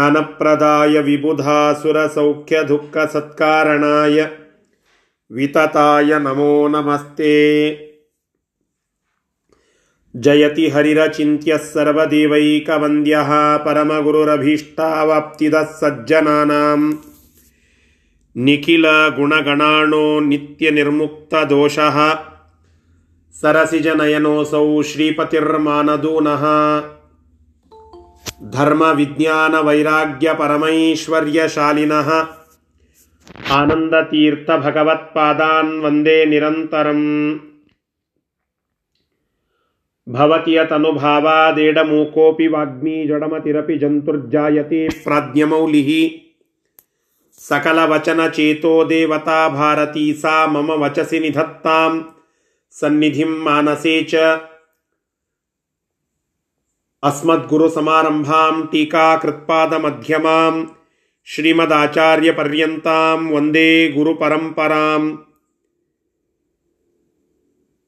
ज्ञानप्रदाय विबुधासुरसौख्यदुःखसत्कारणाय वितताय नमो नमस्ते। जयति हरिरचिन्त्यः सर्वदेवैकवन्द्यः परमगुरुरभीष्टावाप्तिदः सज्जनानाम् निखिलगुणगणाणो नित्यनिर्मुक्तदोषः। सरसिजनयनोऽसौ श्रीपतिर्मानदूनः धर्मविज्ञानवैराग्यपरमैश्वर्यशालिनः आनन्दतीर्थभगवत्पादान् वन्दे निरन्तरम् भवति यतनुभावादेडमूकोऽपि वाग्मी जडमतिरपि जन्तुर्जायते प्राज्ञमौलिः सकलवचनचेतो देवता भारती सा मम वचसि निधत्तां सन्निधिं मानसे च अस्मद्गुरुसमारम्भां टीकाकृत्पादमध्यमां श्रीमदाचार्यपर्यन्तां वंदे गुरुपरम्पराम्।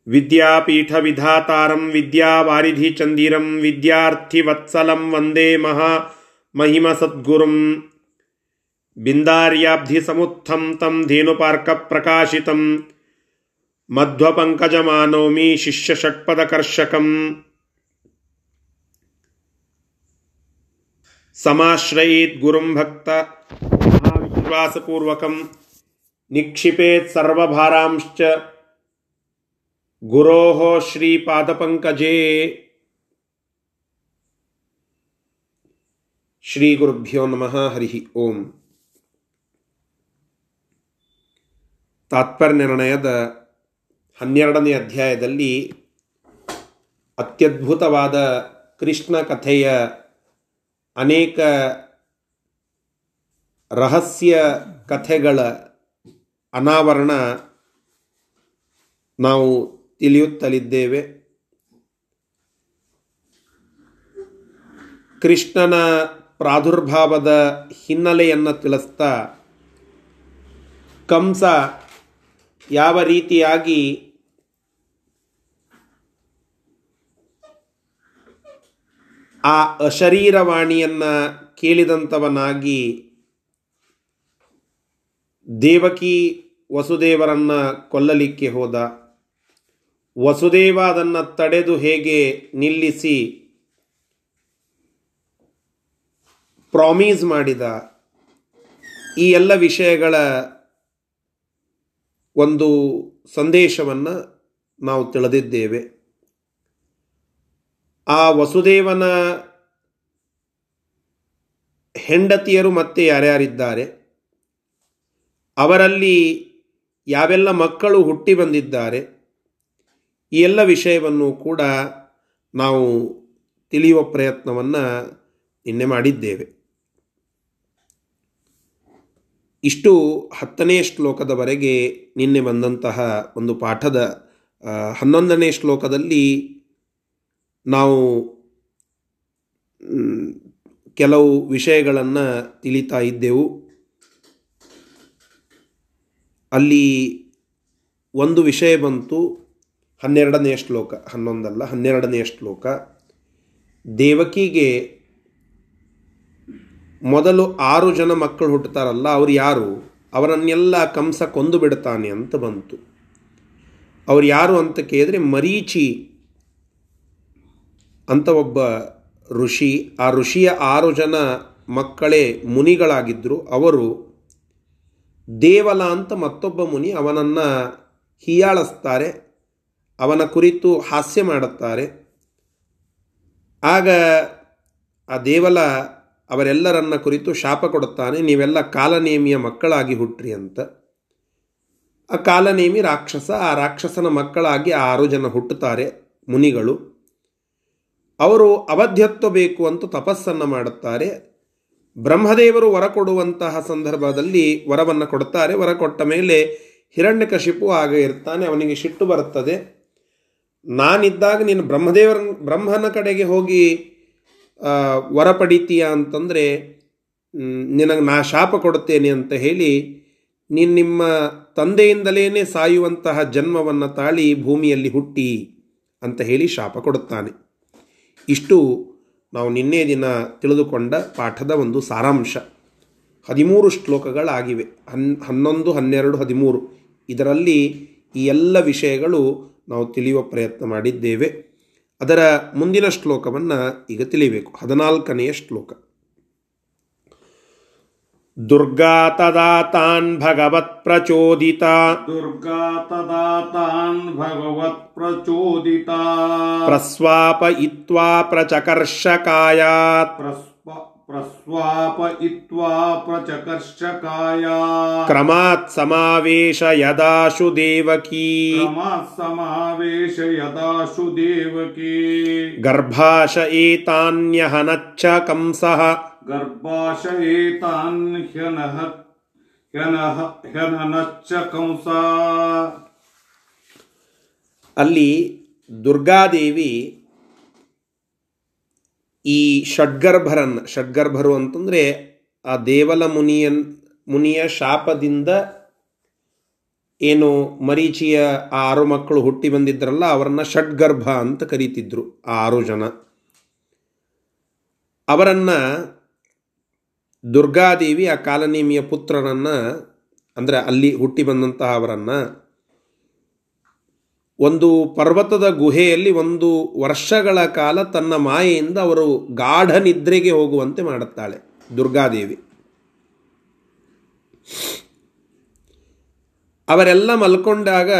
विद्यापीठविधातारं विद्यावारिधिचन्दिरं विद्यार्थिवत्सलं वंदे महामहिमसद्गुरुम्। बिन्दार्याब्धिसमुत्थं तं धेनुपार्कप्रकाशितं मध्वपङ्कजमानौमि शिष्यषट्पदकर्षकम्। समाश्रयेत् गुरुं भक्त महाविश्वासपूर्वकं निक्षिपेत् सर्वभारांश्च गुरोः श्रीपादपङ्कजे ಶ್ರೀಗುರುಭ್ಯೋ ನಮಃ ಹರಿ ಓಂ ತಾತ್ಪರ್ಯ ನಿರ್ಣಯದ ಹನ್ನೆರಡನೇ ಅಧ್ಯಾಯದಲ್ಲಿ ಅತ್ಯದ್ಭುತವಾದ ಕೃಷ್ಣ ಕಥೆಯ ಅನೇಕ ರಹಸ್ಯ ಕಥೆಗಳ ಅನಾವರಣ ನಾವು ತಿಳಿಯುತ್ತಲಿದ್ದೇವೆ. ಕೃಷ್ಣನ ಪ್ರಾದುರ್ಭಾವದ ಹಿನ್ನೆಲೆಯನ್ನು ತಿಳಿಸ್ತಾ ಕಂಸ ಯಾವ ರೀತಿಯಾಗಿ ಆ ಅಶರೀರವಾಣಿಯನ್ನು ಕೇಳಿದಂಥವನಾಗಿ ದೇವಕಿ ವಸುದೇವರನ್ನು ಕೊಲ್ಲಲಿಕ್ಕೆ ಹೋದ. ವಸುದೇವ ಅದನ್ನು ತಡೆದು ಹೇಗೆ ನಿಲ್ಲಿಸಿ ಪ್ರಾಮಿಸ್ ಮಾಡಿದ. ಈ ಎಲ್ಲ ವಿಷಯಗಳ ಒಂದು ಸಂದೇಶವನ್ನು ನಾವು ತಿಳಿದಿದ್ದೇವೆ. ಆ ವಸುದೇವನ ಹೆಂಡತಿಯರು ಮತ್ತೆ ಯಾರ್ಯಾರಿದ್ದಾರೆ? ಅವರಲ್ಲಿ ಯಾವೆಲ್ಲ ಮಕ್ಕಳು ಹುಟ್ಟಿ ಬಂದಿದ್ದಾರೆ? ಈ ಎಲ್ಲ ವಿಷಯವನ್ನು ಕೂಡ ನಾವು ತಿಳಿಯುವ ಪ್ರಯತ್ನವನ್ನು ನಿನ್ನೆ ಮಾಡಿದ್ದೇವೆ. ಇಷ್ಟು ಹತ್ತನೇ ಶ್ಲೋಕದವರೆಗೆ ನಿನ್ನೆ ಬಂದಂತಹ ಒಂದು ಪಾಠದ ಹನ್ನೊಂದನೇ ಶ್ಲೋಕದಲ್ಲಿ ನಾವು ಕೆಲವು ವಿಷಯಗಳನ್ನು ತಿಳಿತಾ ಇದ್ದೆವು. ಅಲ್ಲಿ ಒಂದು ವಿಷಯ ಬಂತು ಹನ್ನೆರಡನೆಯ ಶ್ಲೋಕ, ಹನ್ನೊಂದಲ್ಲ ಹನ್ನೆರಡನೆಯ ಶ್ಲೋಕ. ದೇವಕಿಗೆ ಮೊದಲು ಆರು ಜನ ಮಕ್ಕಳು ಹುಟ್ಟುತ್ತಾರಲ್ಲ, ಅವ್ರು ಯಾರು? ಅವರನ್ನೆಲ್ಲ ಕಂಸ ಕೊಂದು ಬಿಡ್ತಾನೆ ಅಂತ ಬಂತು. ಅವ್ರು ಯಾರು ಅಂತ ಕೇಳಿದ್ರೆ ಮರೀಚಿ ಅಂತ ಒಬ್ಬ ಋಷಿ, ಆ ಋಷಿಯ ಆರು ಜನ ಮಕ್ಕಳೇ ಮುನಿಗಳಾಗಿದ್ದರು ಅವರು ದೇವಲ ಅಂತ ಮತ್ತೊಬ್ಬ ಮುನಿ ಅವನನ್ನು ಹೀಯಾಳಿಸ್ತಾರೆ, ಅವನ ಕುರಿತು ಹಾಸ್ಯ ಮಾಡುತ್ತಾರೆ. ಆಗ ಆ ದೇವಲ ಅವರೆಲ್ಲರನ್ನ ಕುರಿತು ಶಾಪ ಕೊಡುತ್ತಾನೆ, ನೀವೆಲ್ಲ ಕಾಲನೇಮಿಯ ಮಕ್ಕಳಾಗಿ ಹುಟ್ಟ್ರಿ ಅಂತ. ಆ ಕಾಲನೇಮಿ ರಾಕ್ಷಸ, ಆ ರಾಕ್ಷಸನ ಮಕ್ಕಳಾಗಿ ಆರು ಜನ ಹುಟ್ಟುತ್ತಾರೆ ಮುನಿಗಳು. ಅವರು ಅವಧ್ಯತ್ವ ಬೇಕು ಅಂತ ತಪಸ್ಸನ್ನು ಮಾಡುತ್ತಾರೆ. ಬ್ರಹ್ಮದೇವರು ವರ ಕೊಡುವಂತಹ ಸಂದರ್ಭದಲ್ಲಿ ವರವನ್ನು ಕೊಡುತ್ತಾರೆ ವರ ಕೊಟ್ಟ ಮೇಲೆ ಹಿರಣ್ಯಕಶಿಪು ಆಗ ಇರ್ತಾನೆ, ಅವನಿಗೆ ಸಿಟ್ಟು ಬರುತ್ತದೆ. ನಾನಿದ್ದಾಗ ನೀನು ಬ್ರಹ್ಮದೇವರ, ಬ್ರಹ್ಮನ ಕಡೆಗೆ ಹೋಗಿ ವರ ಪಡಿತೀಯ ಅಂತಂದರೆ ನಿನಗೆ ನಾ ಶಾಪ ಕೊಡುತ್ತೇನೆ ಅಂತ ಹೇಳಿ, ನೀನು ನಿಮ್ಮ ತಂದೆಯಿಂದಲೇ ಸಾಯುವಂತಹ ಜನ್ಮವನ್ನು ತಾಳಿ ಭೂಮಿಯಲ್ಲಿ ಹುಟ್ಟಿ ಅಂತ ಹೇಳಿ ಶಾಪ ಕೊಡುತ್ತಾನೆ. ಇಷ್ಟು ನಾವು ನಿನ್ನೆ ದಿನ ತಿಳಿದುಕೊಂಡ ಪಾಠದ ಒಂದು ಸಾರಾಂಶ. ಹದಿಮೂರು ಶ್ಲೋಕಗಳಾಗಿವೆ. ಹನ್, ಹನ್ನೊಂದು, ಹನ್ನೆರಡು, ಹದಿಮೂರು. ಇದರಲ್ಲಿ ಈ ಎಲ್ಲ ವಿಷಯಗಳು ನಾವು ತಿಳಿಯುವ ಪ್ರಯತ್ನ ಮಾಡಿದ್ದೇವೆ. ಅದರ ಮುಂದಿನ ಶ್ಲೋಕವನ್ನು ಈಗ ತಿಳಿಬೇಕು. ಹದಿನಾಲ್ಕನೆಯ ಶ್ಲೋಕ. दुर्गा तदा तान् भगवत्प्रचोदिता दुर्गा तदा तान् भगवत्प्रचोदिता प्रस्वापयित्वा प्रचकर्षकायात्। प्रस् प्रस्वापयित्वा प्रचकर्षकाया ಕ್ರಮಾತ್ ಸಮಾವೇಶ ಯದಾಶು ದೇವಕೀ क्रमाः समावेश यदाशु देवकी ಗರ್ಭಾಶ ಏತಾನ್ಯಹನಚ್ಚ ಕಂಸಃ गर्भाशयेतान् ह्यनः ह्यनः ह्यननश्च कंसा ಅಲ್ಲಿ ದುರ್ಗಾದೇವಿ ಈ ಷಡ್ಗರ್ಭರನ್ನು ಷಡ್ಗರ್ಭರು ಅಂತಂದರೆ ಆ ದೇವಲ ಮುನಿಯನ್, ಮುನಿಯ ಶಾಪದಿಂದ ಏನು ಮರೀಚಿಯ ಆ ಆರು ಮಕ್ಕಳು ಹುಟ್ಟಿ ಬಂದಿದ್ರಲ್ಲ ಅವರನ್ನು ಷಡ್ಗರ್ಭ ಅಂತ ಕರೀತಿದ್ರು ಆ ಆರು ಜನ. ಅವರನ್ನು ದುರ್ಗಾದೇವಿ, ಆ ಕಾಲನೇಮಿಯ ಪುತ್ರರನ್ನು ಅಂದರೆ ಅಲ್ಲಿ ಹುಟ್ಟಿ ಬಂದಂತಹ ಅವರನ್ನು ಒಂದು ಪರ್ವತದ ಗುಹೆಯಲ್ಲಿ ಒಂದು ವರ್ಷಗಳ ಕಾಲ ತನ್ನ ಮಾಯೆಯಿಂದ ಅವರು ಗಾಢ ನಿದ್ರೆಗೆ ಹೋಗುವಂತೆ ಮಾಡುತ್ತಾಳೆ, ದುರ್ಗಾದೇವಿ. ಅವರೆಲ್ಲ ಮಲ್ಕೊಂಡಾಗ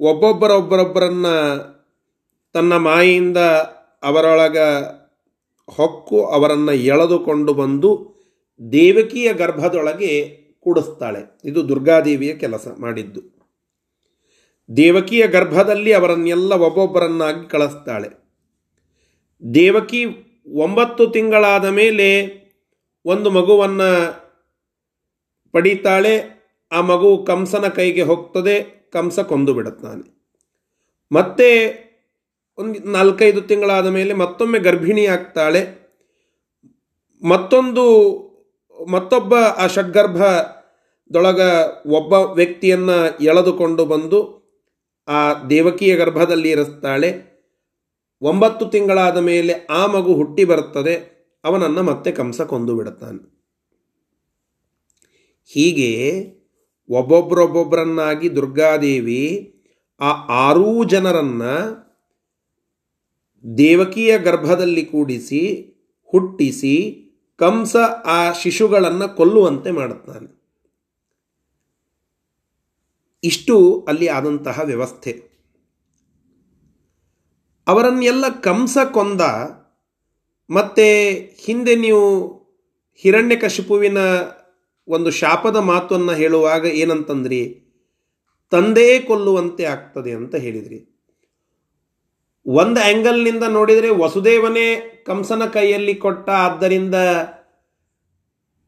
ಒಬ್ಬೊಬ್ಬರೊಬ್ಬರೊಬ್ಬರನ್ನು ತನ್ನ ಮಾಯೆಯಿಂದ ಅವರೊಳಗ ಹೊಕ್ಕು ಅವರನ್ನು ಎಳೆದುಕೊಂಡು ಬಂದು ದೇವಕಿಯ ಗರ್ಭದೊಳಗೆ ಕೂಡಿಸ್ತಾಳೆ. ಇದು ದುರ್ಗಾದೇವಿಯ ಕೆಲಸ ಮಾಡಿದ್ದು. ದೇವಕಿಯ ಗರ್ಭದಲ್ಲಿ ಅವರನ್ನೆಲ್ಲ ಒಬ್ಬೊಬ್ಬರನ್ನಾಗಿ ಕಳಿಸ್ತಾಳೆ. ದೇವಕಿ ಒಂಬತ್ತು ತಿಂಗಳಾದ ಮೇಲೆ ಒಂದು ಮಗುವನ್ನು ಪಡೀತಾಳೆ. ಆ ಮಗು ಕಂಸನ ಕೈಗೆ ಹೋಗ್ತದೆ. ಕಂಸ ಕೊಂದು ಬಿಡುತ್ತಾನೆ. ಮತ್ತೆ ಒಂದು ನಾಲ್ಕೈದು ತಿಂಗಳಾದ ಮೇಲೆ ಮತ್ತೊಮ್ಮೆ ಗರ್ಭಿಣಿ ಆಗ್ತಾಳೆ. ಮತ್ತೊಂದು, ಮತ್ತೊಬ್ಬ ಆ ಷಡ್ಗರ್ಭದೊಳಗ ಒಬ್ಬ ವ್ಯಕ್ತಿಯನ್ನು ಎಳೆದುಕೊಂಡು ಬಂದು ಆ ದೇವಕಿಯ ಗರ್ಭದಲ್ಲಿ ಇರಿಸ್ತಾಳೆ ಒಂಬತ್ತು ತಿಂಗಳಾದ ಮೇಲೆ ಆ ಮಗು ಹುಟ್ಟಿ ಬರುತ್ತದೆ. ಅವನನ್ನು ಮತ್ತೆ ಕಂಸ ಕೊಂದು ಬಿಡುತ್ತಾನೆ. ಹೀಗೆ ಒಬ್ಬೊಬ್ಬರೊಬ್ಬೊಬ್ಬರನ್ನಾಗಿ ದುರ್ಗಾದೇವಿ ಆ ಆರೂ ಜನರನ್ನು ದೇವಕಿಯ ಗರ್ಭದಲ್ಲಿ ಕೂಡಿಸಿ ಹುಟ್ಟಿಸಿ ಕಂಸ ಆ ಶಿಶುಗಳನ್ನು ಕೊಲ್ಲುವಂತೆ ಮಾಡುತ್ತಾನೆ. ಇಷ್ಟು ಅಲ್ಲಿ ಆದಂತಹ ವ್ಯವಸ್ಥೆ. ಅವರನ್ನೆಲ್ಲ ಕಂಸ ಕೊಂದ ಮತ್ತೆ ಹಿಂದೆ ನೀವು ಹಿರಣ್ಯಕಶಿಪುವಿನ ಒಂದು ಶಾಪದ ಮಾತನ್ನು ಹೇಳುವಾಗ ಏನಂತಂದ್ರಿ? ತಂದೆಯೇ ಕೊಲ್ಲುವಂತೆ ಆಗ್ತದೆ ಅಂತ ಹೇಳಿದ್ರಿ. ಒಂದು ಆ್ಯಂಗಲ್ನಿಂದ ನೋಡಿದರೆ ವಸುದೇವನೇ ಕಂಸನ ಕೈಯಲ್ಲಿ ಕೊಟ್ಟ, ಆದ್ದರಿಂದ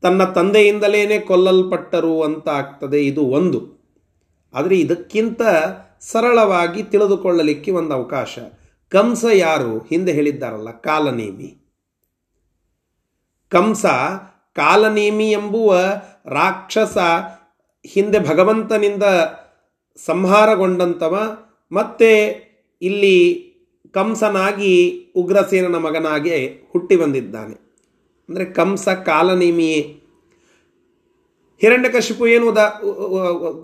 ತನ್ನ ತಂದೆಯಿಂದಲೇ ಕೊಲ್ಲಲ್ಪಟ್ಟರು ಅಂತ ಆಗ್ತದೆ. ಇದು ಒಂದು. ಆದರೆ ಇದಕ್ಕಿಂತ ಸರಳವಾಗಿ ತಿಳಿದುಕೊಳ್ಳಲಿಕ್ಕೆ ಒಂದು ಅವಕಾಶ. ಕಂಸ ಯಾರು? ಹಿಂದೆ ಹೇಳಿದ್ದಾರಲ್ಲ, ಕಾಲನೇಮಿ. ಕಂಸ ಕಾಲನೇಮಿ ಎಂಬುವ ರಾಕ್ಷಸ ಹಿಂದೆ ಭಗವಂತನಿಂದ ಸಂಹಾರಗೊಂಡಂಥವ ಮತ್ತೆ ಇಲ್ಲಿ ಕಂಸನಾಗಿ ಉಗ್ರಸೇನನ ಮಗನಾಗಿ ಹುಟ್ಟಿ ಬಂದಿದ್ದಾನೆ. ಅಂದರೆ ಕಂಸ ಕಾಲನೇಮಿಯೇ ಹಿರಣ್ಯಕಶಿಪು ಏನು ಉದಾ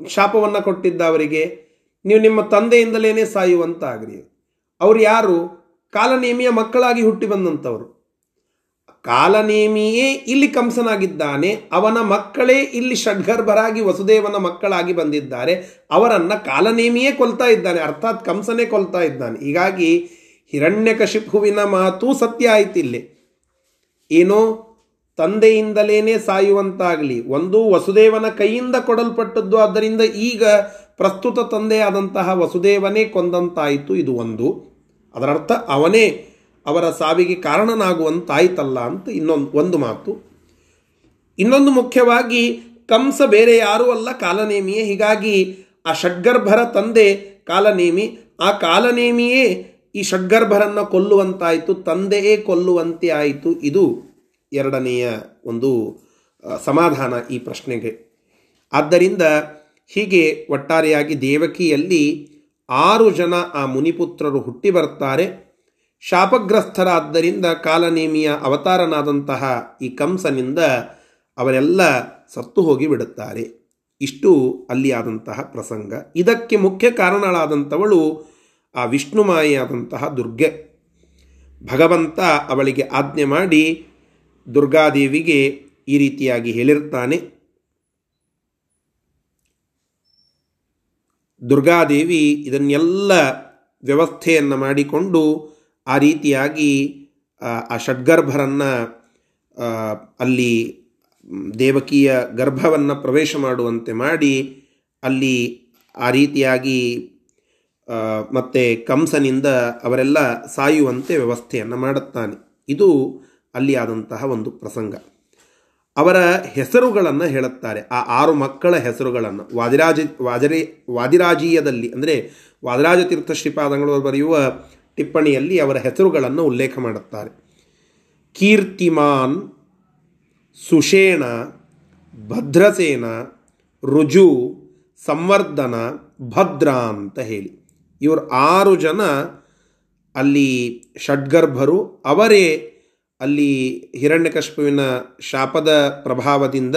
ಶಾಪವನ್ನು ಕೊಟ್ಟಿದ್ದ ಅವರಿಗೆ, ನೀವು ನಿಮ್ಮ ತಂದೆಯಿಂದಲೇ ಸಾಯುವಂತಾಗ್ರಿ. ಅವರು ಯಾರು? ಕಾಲನೇಮಿಯ ಮಕ್ಕಳಾಗಿ ಹುಟ್ಟಿ ಬಂದಂಥವರು ಕಾಲನೇಮಿಯೇ ಇಲ್ಲಿ ಕಂಸನಾಗಿದ್ದಾನೆ, ಅವನ ಮಕ್ಕಳೇ ಇಲ್ಲಿ ಷಡ್ಗರ್ಭರಾಗಿ ವಸುದೇವನ ಮಕ್ಕಳಾಗಿ ಬಂದಿದ್ದಾರೆ, ಅವರನ್ನು ಕಾಲನೇಮಿಯೇ ಕೊಲ್ತಾ ಇದ್ದಾನೆ, ಅರ್ಥಾತ್ ಕಂಸನೇ ಕೊಲ್ತಾ ಇದ್ದಾನೆ. ಹೀಗಾಗಿ ಹಿರಣ್ಯಕಶಿಪುವಿನ ಮಾತು ಸತ್ಯ ಆಯ್ತಿಲ್ಲಿ. ಏನೋ ತಂದೆಯಿಂದಲೇ ಸಾಯುವಂತಾಗಲಿ. ಒಂದು ವಸುದೇವನ ಕೈಯಿಂದ ಕೊಡಲ್ಪಟ್ಟದ್ದು. ಆದ್ದರಿಂದ ಈಗ ಪ್ರಸ್ತುತ ತಂದೆಯಾದಂತಹ ವಸುದೇವನೇ ಕೊಂದಂತಾಯಿತು. ಇದು ಒಂದು. ಅದರರ್ಥ ಅವನೇ ಅವರ ಸಾವಿಗೆ ಕಾರಣನಾಗುವಂತಾಯ್ತಲ್ಲ ಅಂತ ಇನ್ನೊಂದು, ಒಂದು ಮಾತು. ಇನ್ನೊಂದು ಮುಖ್ಯವಾಗಿ ಕಂಸ ಬೇರೆ ಯಾರೂ ಅಲ್ಲ, ಕಾಲನೇಮಿಯೇ. ಹೀಗಾಗಿ ಆ ಷಡ್ಗರ್ಭರ ತಂದೆ ಕಾಲನೇಮಿ, ಆ ಕಾಲನೇಮಿಯೇ ಈ ಷಡ್ಗರ್ಭರನ್ನು ಕೊಲ್ಲುವಂತಾಯಿತು, ತಂದೆಯೇ ಕೊಲ್ಲುವಂತೆ ಆಯಿತು. ಇದು ಎರಡನೆಯ ಒಂದು ಸಮಾಧಾನ ಈ ಪ್ರಶ್ನೆಗೆ. ಆದ್ದರಿಂದ ಹೀಗೆ ಒಟ್ಟಾರೆಯಾಗಿ ದೇವಕಿಯಲ್ಲಿ ಆರು ಜನ ಆ ಮುನಿಪುತ್ರರು ಹುಟ್ಟಿ ಬರ್ತಾರೆ ಶಾಪಗ್ರಸ್ತರಾದ್ದರಿಂದ ಕಾಲನೇಮಿಯ ಅವತಾರನಾದಂತಹ ಈ ಕಂಸನಿಂದ ಅವರೆಲ್ಲ ಸತ್ತು ಹೋಗಿ ಬಿಡುತ್ತಾರೆ. ಇಷ್ಟು ಅಲ್ಲಿ ಆದಂತಹ ಪ್ರಸಂಗ. ಇದಕ್ಕೆ ಮುಖ್ಯ ಕಾರಣಳಾದಂಥವಳು ಆ ವಿಷ್ಣುಮಾಯಿಯಾದಂತಹ ದುರ್ಗೆ. ಭಗವಂತ ಅವಳಿಗೆ ಆಜ್ಞೆ ಮಾಡಿ ದುರ್ಗಾದೇವಿಗೆ ಈ ರೀತಿಯಾಗಿ ಹೇಳಿರ್ತಾನೆ ದುರ್ಗಾದೇವಿ ಇದನ್ನೆಲ್ಲ ವ್ಯವಸ್ಥೆಯನ್ನು ಮಾಡಿಕೊಂಡು ಆ ರೀತಿಯಾಗಿ, ಆ ಷಡ್ಗರ್ಭರನ್ನು ಅಲ್ಲಿ ದೇವಕಿಯ ಗರ್ಭವನ್ನು ಪ್ರವೇಶ ಮಾಡುವಂತೆ ಮಾಡಿ, ಅಲ್ಲಿ ಆ ರೀತಿಯಾಗಿ ಮತ್ತು ಕಂಸನಿಂದ ಅವರೆಲ್ಲ ಸಾಯುವಂತೆ ವ್ಯವಸ್ಥೆಯನ್ನು ಮಾಡುತ್ತಾನೆ. ಇದು ಅಲ್ಲಿ ಆದಂತಹ ಒಂದು ಪ್ರಸಂಗ. ಅವರ ಹೆಸರುಗಳನ್ನು ಹೇಳುತ್ತಾರೆ. ಆ ಆರು ಮಕ್ಕಳ ಹೆಸರುಗಳನ್ನು. ವಾದಿರಾಜ ವಾದಿರಿ ವಾದಿರಾಜೀಯದಲ್ಲಿ ಅಂದರೆ ವಾದಿರಾಜ ತೀರ್ಥ ಶ್ರೀಪಾದಂಗಳು ಬರೆಯುವ ಟಿಪ್ಪಣಿಯಲ್ಲಿ ಅವರ ಹೆಸರುಗಳನ್ನು ಉಲ್ಲೇಖ ಮಾಡುತ್ತಾರೆ. ಕೀರ್ತಿಮಾನ್, ಸುಷೇಣ, ಭದ್ರಸೇನ, ರುಜು, ಸಂವರ್ಧನ ಭದ್ರ ಅಂತ ಹೇಳಿ. ಇವರು ಆರು ಜನ ಅಲ್ಲಿ ಷಡ್ಗರ್ಭರು, ಅವರೇ ಅಲ್ಲಿ ಹಿರಣ್ಯಕಶ್ಪುವಿನ ಶಾಪದ ಪ್ರಭಾವದಿಂದ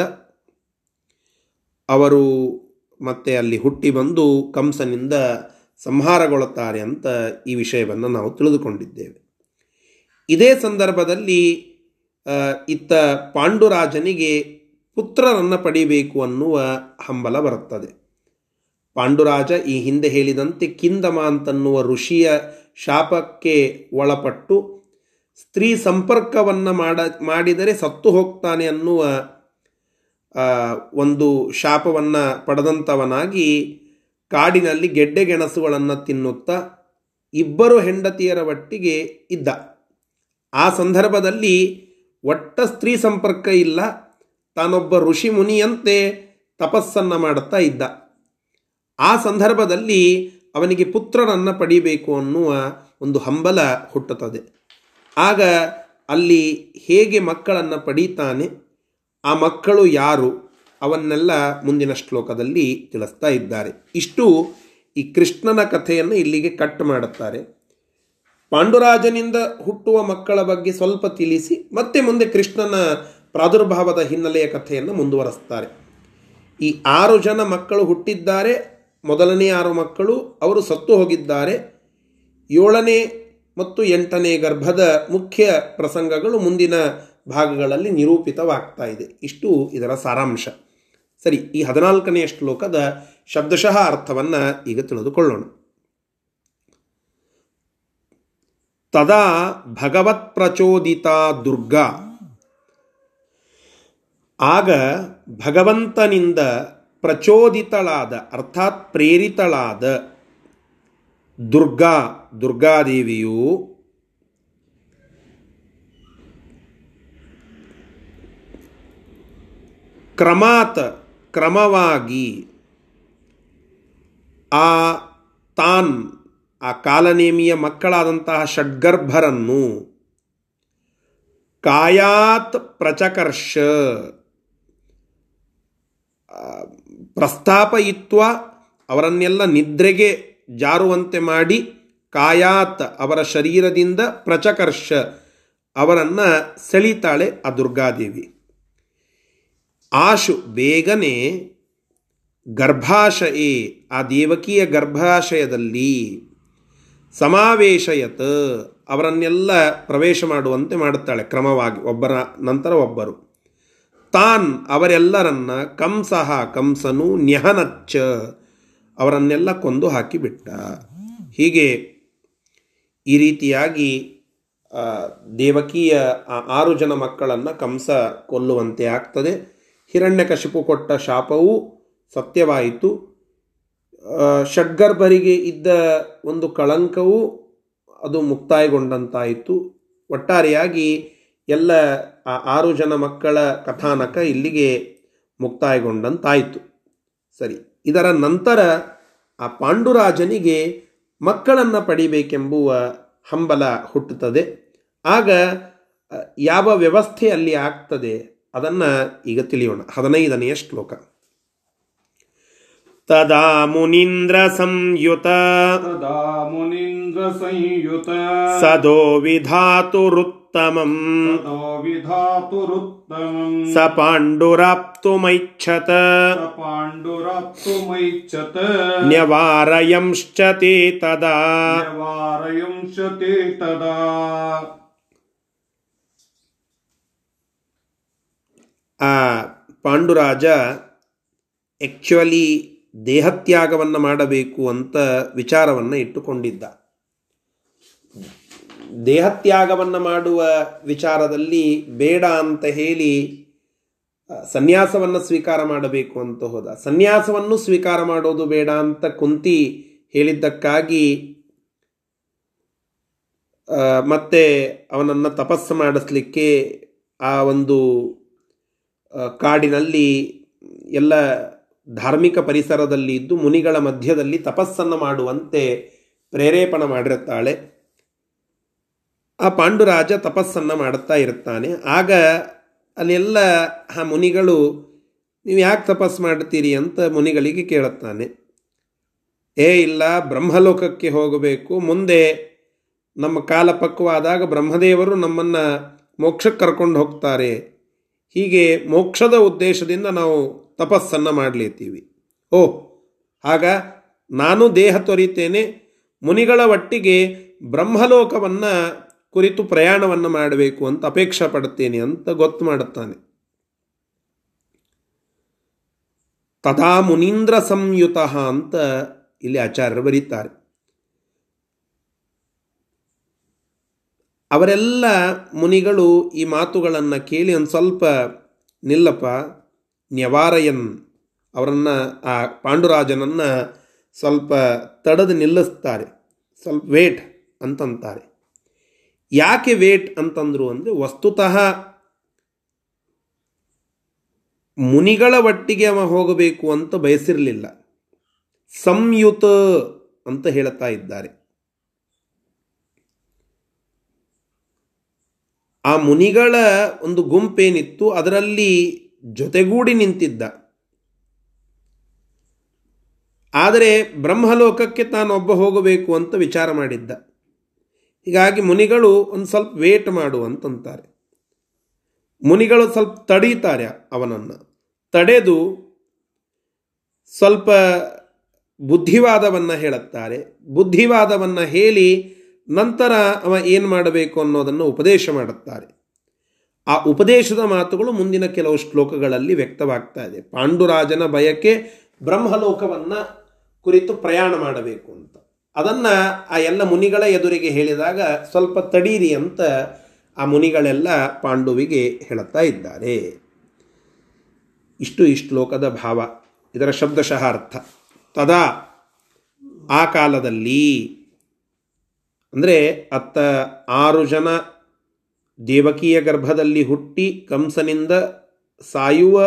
ಅವರು ಮತ್ತೆ ಅಲ್ಲಿ ಹುಟ್ಟಿ ಬಂದು ಕಂಸನಿಂದ ಸಂಹಾರಗೊಳ್ಳುತ್ತಾರೆ ಅಂತ ಈ ವಿಷಯವನ್ನು ನಾವು ತಿಳಿದುಕೊಂಡಿದ್ದೇವೆ. ಇದೇ ಸಂದರ್ಭದಲ್ಲಿ ಇತ್ತ ಪಾಂಡುರಾಜನಿಗೆ ಪುತ್ರರನ್ನು ಪಡಿಬೇಕು ಅನ್ನುವ ಹಂಬಲ ಬರುತ್ತದೆ. ಪಾಂಡುರಾಜ ಈ ಹಿಂದೆ ಹೇಳಿದಂತೆ ಕಿಂದಮ ಅಂತನ್ನುವ ಋಷಿಯ ಶಾಪಕ್ಕೆ ಒಳಪಟ್ಟು ಸ್ತ್ರೀ ಸಂಪರ್ಕವನ್ನು ಮಾಡ, ಮಾಡಿದರೆ ಸತ್ತು ಹೋಗ್ತಾನೆ ಅನ್ನುವ ಒಂದು ಶಾಪವನ್ನು ಪಡೆದಂಥವನಾಗಿ ಕಾಡಿನಲ್ಲಿ ಗೆಡ್ಡೆ ಗೆಣಸುಗಳನ್ನು ತಿನ್ನುತ್ತಾ ಇಬ್ಬರು ಹೆಂಡತಿಯರ ಒಟ್ಟಿಗೆ ಇದ್ದ. ಆ ಸಂದರ್ಭದಲ್ಲಿ ಒಟ್ಟ ಸ್ತ್ರೀ ಸಂಪರ್ಕ ಇಲ್ಲ, ತಾನೊಬ್ಬ ಋಷಿ ಮುನಿಯಂತೆ ತಪಸ್ಸನ್ನು ಮಾಡುತ್ತಾ ಇದ್ದ. ಆ ಸಂದರ್ಭದಲ್ಲಿ ಅವನಿಗೆ ಪುತ್ರರನ್ನು ಪಡಿಬೇಕು ಅನ್ನುವ ಒಂದು ಹಂಬಲ ಹುಟ್ಟುತ್ತದೆ. ಆಗ ಅಲ್ಲಿ ಹೇಗೆ ಮಕ್ಕಳನ್ನು ಪಡೀತಾನೆ, ಆ ಮಕ್ಕಳು ಯಾರು ಅವನ್ನೆಲ್ಲ ಮುಂದಿನ ಶ್ಲೋಕದಲ್ಲಿ ತಿಳಿಸ್ತಾ ಇದ್ದಾರೆ. ಇಷ್ಟು ಈ ಕೃಷ್ಣನ ಕಥೆಯನ್ನು ಇಲ್ಲಿಗೆ ಕಟ್ ಮಾಡುತ್ತಾರೆ. ಪಾಂಡುರಾಜನಿಂದ ಹುಟ್ಟುವ ಮಕ್ಕಳ ಬಗ್ಗೆ ಸ್ವಲ್ಪ ತಿಳಿಸಿ, ಮತ್ತೆ ಮುಂದೆ ಕೃಷ್ಣನ ಪ್ರಾದುರ್ಭಾವದ ಹಿನ್ನೆಲೆಯ ಕಥೆಯನ್ನು ಮುಂದುವರೆಸ್ತಾರೆ. ಈ ಆರು ಜನ ಮಕ್ಕಳು ಹುಟ್ಟಿದ್ದಾರೆ, ಮೊದಲನೇ ಆರು ಮಕ್ಕಳು ಅವರು ಸತ್ತು ಹೋಗಿದ್ದಾರೆ. ಏಳನೇ ಮತ್ತು ಎಂಟನೇ ಗರ್ಭದ ಮುಖ್ಯ ಪ್ರಸಂಗಗಳು ಮುಂದಿನ ಭಾಗಗಳಲ್ಲಿ ನಿರೂಪಿತವಾಗ್ತಾ ಇದೆ. ಇಷ್ಟು ಇದರ ಸಾರಾಂಶ. ಸರಿ, ಈ ಹದಿನಾಲ್ಕನೆಯ ಶ್ಲೋಕದ ಶಬ್ದಶಃ ಅರ್ಥವನ್ನು ಈಗ ತಿಳಿದುಕೊಳ್ಳೋಣ. ತದಾ ಭಗವತ್ ಪ್ರಚೋದಿತ ದುರ್ಗಾ. ಆಗ ಭಗವಂತನಿಂದ ಪ್ರಚೋದಿತಳಾದ, ಅರ್ಥಾತ್ ಪ್ರೇರಿತಳಾದ ದುರ್ಗಾ ದುರ್ಗಾದೇವಿಯು ಕ್ರಮಾತ್ ಕ್ರಮವಾಗಿ ಆ ತಾನ್, ಆ ಕಾಲನೇಮಿಯ ಮಕ್ಕಳಾದಂತಹ ಷಡ್ಗರ್ಭರನ್ನು ಕಾಯಾತ್ ಪ್ರಚಕರ್ಷ ಪ್ರಸ್ತಾಪಯಿತ್ವ ಅವರನ್ನೆಲ್ಲ ನಿದ್ರೆಗೆ ಜಾರುವಂತೆ ಮಾಡಿ ಕಾಯಾತ್ ಅವರ ಶರೀರದಿಂದ ಪ್ರಚಕರ್ಷ ಅವರನ್ನು ಸೆಳೀತಾಳೆ ಆ ದುರ್ಗಾದೇವಿ. ಆಶು ಬೇಗನೆ ಗರ್ಭಾಶಯೇ, ಆ ದೇವಕಿಯ ಗರ್ಭಾಶಯದಲ್ಲಿ ಸಮಾವೇಶಯತ್ ಅವರನ್ನೆಲ್ಲ ಪ್ರವೇಶ ಮಾಡುವಂತೆ ಮಾಡುತ್ತಾಳೆ ಕ್ರಮವಾಗಿ, ಒಬ್ಬರ ನಂತರ ಒಬ್ಬರು. ತಾನ್ ಅವರೆಲ್ಲರನ್ನ ಕಂಸಹ ಕಂಸನು ನ್ಯಹನಚ್ಚ ಅವರನ್ನೆಲ್ಲ ಕೊಂದು ಹಾಕಿಬಿಟ್ಟ. ಹೀಗೆ ಈ ರೀತಿಯಾಗಿ ದೇವಕಿಯ ಆರು ಜನ ಮಕ್ಕಳನ್ನು ಕಂಸ ಕೊಲ್ಲುವಂತೆ ಆಗ್ತದೆ. ಹಿರಣ್ಯಕಶಿಪು ಕೊಟ್ಟ ಶಾಪವೂ ಸತ್ಯವಾಯಿತು. ಷಡ್ಗರ್ಭರಿಗೆ ಇದ್ದ ಒಂದು ಕಳಂಕವು ಅದು ಮುಕ್ತಾಯಗೊಂಡಂತಾಯಿತು. ಒಟ್ಟಾರೆಯಾಗಿ ಎಲ್ಲ ಆ ಆರು ಜನ ಮಕ್ಕಳ ಕಥಾನಕ ಇಲ್ಲಿಗೆ ಮುಕ್ತಾಯಗೊಂಡಂತಾಯಿತು. ಸರಿ, ಇದರ ನಂತರ ಆ ಪಾಂಡುರಾಜನಿಗೆ ಮಕ್ಕಳನ್ನು ಪಡಿಬೇಕೆಂಬುವ ಹಂಬಲ ಹುಟ್ಟುತ್ತದೆ ಆಗ ಯಾವ ವ್ಯವಸ್ಥೆ ಅಲ್ಲಿ ಆಗ್ತದೆ ಅದನ್ನು ಈಗ ತಿಳಿಯೋಣ ಹದಿನೈದನೆಯ ಶ್ಲೋಕ ತದಾ ಮುನೀಂದ್ರ ಸಂಯುತ तदा मुनीन्द्रसंयुत ಸದೋ ವಿಧಾತುರುತ್ತಮಂ ततो विधातुरुत्तमम् ಸ ಪಾಂಡುರಾಪ್ತುಮೈಚ್ಛತ स पाण्डुराप्तुमैच्छत ನ್ಯವಾರಯಂಶ್ಚ ತೇ ತದಾ व्यवारयंशते तदा ಆ ಪಾಂಡುರಾಜ ಆ್ಯಕ್ಚುಲಿ ದೇಹತ್ಯಾಗವನ್ನು ಮಾಡಬೇಕು ಅಂತ ವಿಚಾರವನ್ನು ಇಟ್ಟುಕೊಂಡಿದ್ದ ದೇಹತ್ಯಾಗವನ್ನು ಮಾಡುವ ವಿಚಾರದಲ್ಲಿ ಬೇಡ ಅಂತ ಹೇಳಿ ಸನ್ಯಾಸವನ್ನು ಸ್ವೀಕಾರ ಮಾಡಬೇಕು ಅಂತ ಹೋದ. ಸನ್ಯಾಸವನ್ನು ಸ್ವೀಕಾರ ಮಾಡೋದು ಬೇಡ ಅಂತ ಕುಂತಿ ಹೇಳಿದ್ದಕ್ಕಾಗಿ ಮತ್ತೆ ಅವನನ್ನು ತಪಸ್ಸು ಮಾಡಿಸ್ಲಿಕ್ಕೆ ಆ ಒಂದು ಕಾಡಿನಲ್ಲಿ ಎಲ್ಲ ಧಾರ್ಮಿಕ ಪರಿಸರದಲ್ಲಿ ಇದ್ದು ಮುನಿಗಳ ಮಧ್ಯದಲ್ಲಿ ತಪಸ್ಸನ್ನು ಮಾಡುವಂತೆ ಪ್ರೇರೇಪಣೆ ಮಾಡಿರುತ್ತಾಳೆ. ಆ ಪಾಂಡುರಾಜ ತಪಸ್ಸನ್ನು ಮಾಡುತ್ತಾ ಇರುತ್ತಾನೆ ಆಗ ಅಲ್ಲೆಲ್ಲ ಆ ಮುನಿಗಳು, ನೀವು ಯಾಕೆ ತಪಸ್ಸು ಮಾಡ್ತೀರಿ? ಅಂತ ಮುನಿಗಳಿಗೆ ಕೇಳುತ್ತಾನೆ. ಏ, ಇಲ್ಲ, ಬ್ರಹ್ಮಲೋಕಕ್ಕೆ ಹೋಗಬೇಕು. ಮುಂದೆ ನಮ್ಮ ಕಾಲ ಪಕ್ವಾದಾಗ ಬ್ರಹ್ಮದೇವರು ನಮ್ಮನ್ನು ಮೋಕ್ಷಕ್ಕೆ ಕರ್ಕೊಂಡು ಹೋಗ್ತಾರೆ. ಹೀಗೆ ಮೋಕ್ಷದ ಉದ್ದೇಶದಿಂದ ನಾವು ತಪಸ್ಸನ್ನು ಮಾಡಲೇತೀವಿ. ಓ, ಆಗ ನಾನು ದೇಹ ತೊರಿತೇನೆ. ಮುನಿಗಳ ಒಟ್ಟಿಗೆ ಬ್ರಹ್ಮಲೋಕವನ್ನು ಕುರಿತು ಪ್ರಯಾಣವನ್ನು ಮಾಡಬೇಕು ಅಂತ ಅಪೇಕ್ಷೆ ಪಡುತ್ತೇನೆ ಅಂತ ಗೊತ್ತು ಮಾಡುತ್ತಾನೆ. ತದಾ ಮುನೀಂದ್ರ ಸಂಯುತ ಅಂತ ಇಲ್ಲಿ ಆಚಾರ್ಯರು ಬರೀತಾರೆ. ಅವರೆಲ್ಲ ಮುನಿಗಳು ಈ ಮಾತುಗಳನ್ನು ಕೇಳಿ ಒಂದು ಸ್ವಲ್ಪ ನಿಲ್ಲಪ್ಪ, ನ್ಯವಾರಯನ್ ಅವರನ್ನು, ಆ ಪಾಂಡುರಾಜನನ್ನು ಸ್ವಲ್ಪ ತಡೆದು ನಿಲ್ಲಿಸ್ತಾರೆ. ಸ್ವಲ್ಪ ವೇಟ್ ಅಂತಂತಾರೆ. ಯಾಕೆ ವೇಟ್ ಅಂತಂದ್ರು ಅಂದರೆ ವಸ್ತುತಃ ಮುನಿಗಳ ಒಟ್ಟಿಗೆ ಅವ ಹೋಗಬೇಕು ಅಂತ ಬಯಸಿರಲಿಲ್ಲ. ಸಂಯುತ ಅಂತ ಹೇಳ್ತಾ ಇದ್ದಾರೆ. ಆ ಮುನಿಗಳ ಒಂದು ಗುಂಪೇನಿತ್ತು, ಅದರಲ್ಲಿ ಜೊತೆಗೂಡಿ ನಿಂತಿದ್ದ. ಆದರೆ ಬ್ರಹ್ಮಲೋಕಕ್ಕೆ ತಾನೊಬ್ಬ ಹೋಗಬೇಕು ಅಂತ ವಿಚಾರ ಮಾಡಿದ್ದ. ಹೀಗಾಗಿ ಮುನಿಗಳು ಒಂದು ಸ್ವಲ್ಪ ವೇಟ್ ಮಾಡು ಅಂತಂತಾರೆ. ಮುನಿಗಳು ಸ್ವಲ್ಪ ತಡೀತಾರೆ ಅವನನ್ನು. ತಡೆದು ಸ್ವಲ್ಪ ಬುದ್ಧಿವಾದವನ್ನು ಹೇಳುತ್ತಾರೆ. ಬುದ್ಧಿವಾದವನ್ನು ಹೇಳಿ ನಂತರ ಅವ ಏನು ಮಾಡಬೇಕು ಅನ್ನೋದನ್ನು ಉಪದೇಶ ಮಾಡುತ್ತಾರೆ. ಆ ಉಪದೇಶದ ಮಾತುಗಳು ಮುಂದಿನ ಕೆಲವು ಶ್ಲೋಕಗಳಲ್ಲಿ ವ್ಯಕ್ತವಾಗ್ತಾ ಇದೆ. ಪಾಂಡುರಾಜನ ಬಯಕೆ ಬ್ರಹ್ಮಲೋಕವನ್ನು ಕುರಿತು ಪ್ರಯಾಣ ಮಾಡಬೇಕು ಅಂತ. ಅದನ್ನು ಆ ಎಲ್ಲ ಮುನಿಗಳ ಎದುರಿಗೆ ಹೇಳಿದಾಗ ಸ್ವಲ್ಪ ತಡೀರಿ ಅಂತ ಆ ಮುನಿಗಳೆಲ್ಲ ಪಾಂಡುವಿಗೆ ಹೇಳುತ್ತಾ ಇದ್ದಾರೆ. ಇಷ್ಟು ಈ ಶ್ಲೋಕದ ಭಾವ, ಇದರ ಶಬ್ದಶಃ ಅರ್ಥ. ತದಾ ಆ ಕಾಲದಲ್ಲಿ ಅಂದರೆ ಅತ್ತ ಆರು ಜನ ದೇವಕಿಯ ಗರ್ಭದಲ್ಲಿ ಹುಟ್ಟಿ ಕಂಸನಿಂದ ಸಾಯುವ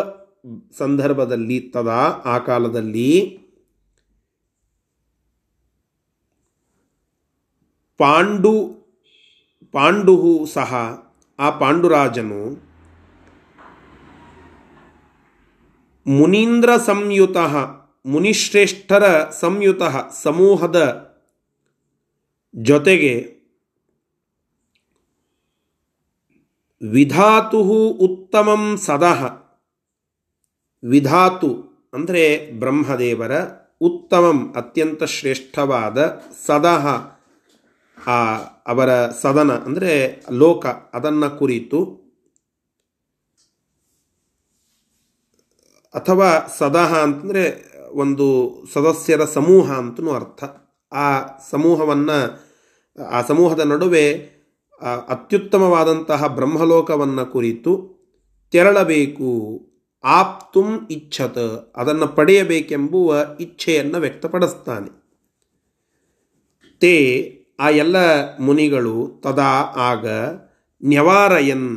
ಸಂದರ್ಭದಲ್ಲಿ, ತದಾ ಆ ಕಾಲದಲ್ಲಿ ಪಾಂಡು ಪಾಂಡು ಸಹ ಆ ಪಾಂಡುರಾಜನು ಮುನೀಂದ್ರ ಸಂಯುತ, ಮುನಿಶ್ರೇಷ್ಠರ ಸಂಯುತ ಸಮೂಹದ ಜೊತೆಗೆ ವಿಧಾತು ಉತ್ತಮಂ ಸದಃ, ವಿಧಾತು ಅಂದರೆ ಬ್ರಹ್ಮದೇವರ ಉತ್ತಮಂ, ಅತ್ಯಂತ ಶ್ರೇಷ್ಠವಾದ ಸದಃ. ಆ, ಅವರ ಸದನ, ಅಂದರೆ ಲೋಕ, ಅದನ್ನು ಕುರಿತು, ಅಥವಾ ಸದಹ ಅಂತಂದರೆ ಒಂದು ಸದಸ್ಯರ ಸಮೂಹ ಅಂತಲೂ ಅರ್ಥ. ಆ ಸಮೂಹವನ್ನು, ಆ ಸಮೂಹದ ನಡುವೆ ಅತ್ಯುತ್ತಮವಾದಂತಹ ಬ್ರಹ್ಮಲೋಕವನ್ನು ಕುರಿತು ತೆರಳಬೇಕು. ಆಪ್ತುಂ ಇಚ್ಛತ, ಅದನ್ನು ಪಡೆಯಬೇಕೆಂಬುವ ಇಚ್ಛೆಯನ್ನು ವ್ಯಕ್ತಪಡಿಸ್ತಾನೆ. ತೇ ಆ ಎಲ್ಲ ಮುನಿಗಳು ತದಾ ಆಗ ನ್ಯವಾರಯನ್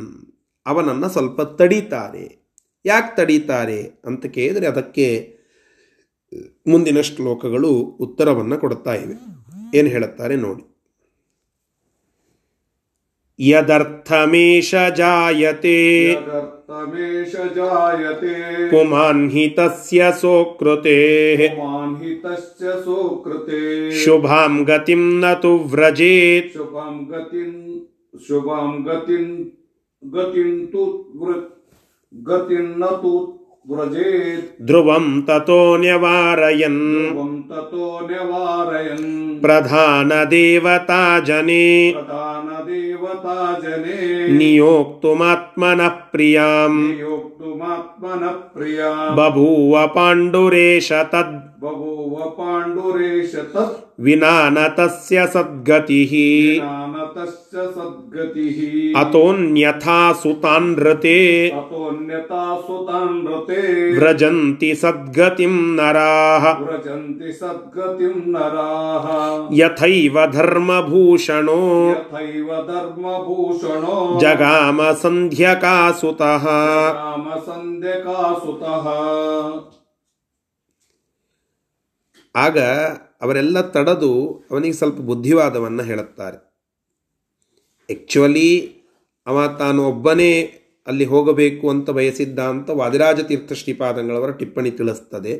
ಅವನನ್ನು ಸ್ವಲ್ಪ ತಡೀತಾರೆ. ಯಾಕೆ ತಡೀತಾರೆ ಅಂತ ಕೇಳಿದರೆ ಅದಕ್ಕೆ ಮುಂದಿನ ಶ್ಲೋಕಗಳು ಉತ್ತರವನ್ನು ಕೊಡ್ತಾ ಇವೆ. ಏನು ಹೇಳುತ್ತಾರೆ ನೋಡಿ. ಯದರ್ಥಮೇಶ ಜಾಯತೆ यदर्थमेष जायते। पुमान् हि तस्य सोकृतेः। पुमान् हि तस्य सुकृते। शुभां गतिं न तु व्रजेत्। शुभं गतिं शुभं गतिं गतिं तु गतिं न तु व्रजेत्। ध्रुवं ततो न्यवारयन्। ध्रुवं ततो प्रधानदेवता जने। जने नियोक्तुमात्मनः प्रियाम् योक्तुमात्मनः प्रिया बभूव पाण्डुरेश तद् बभूव पाण्डुरेश तत्। विना न तस्य सद्गतिः। सद्गतिः अतोऽन्यथा सुतान् रते। अतोऽन्यता सुतान् रते। व्रजन्ति सद्गतिं नराः। व्रजन्ति सद्गतिं नराः। यथैव धर्मभूषणो। यथैव धर्मभूषणो जगाम सन्ध्यकासुतः रामसन्ध्यकासुतः ಆಗ ಅವರೆಲ್ಲ ತಡೆದು ಅವನಿಗೆ ಸ್ವಲ್ಪ ಬುದ್ಧಿವಾದವನ್ನು ಹೇಳುತ್ತಾರೆ ಆ್ಯಕ್ಚುಲಿ ಅವ ತಾನು ಒಬ್ಬನೇ ಅಲ್ಲಿ ಹೋಗಬೇಕು ಅಂತ ಬಯಸಿದ್ದ ಅಂತ ವಾದಿರಾಜ ತೀರ್ಥ ಶ್ರೀಪಾದಂಗಳವರ ಟಿಪ್ಪಣಿ ತಿಳಿಸ್ತದೆ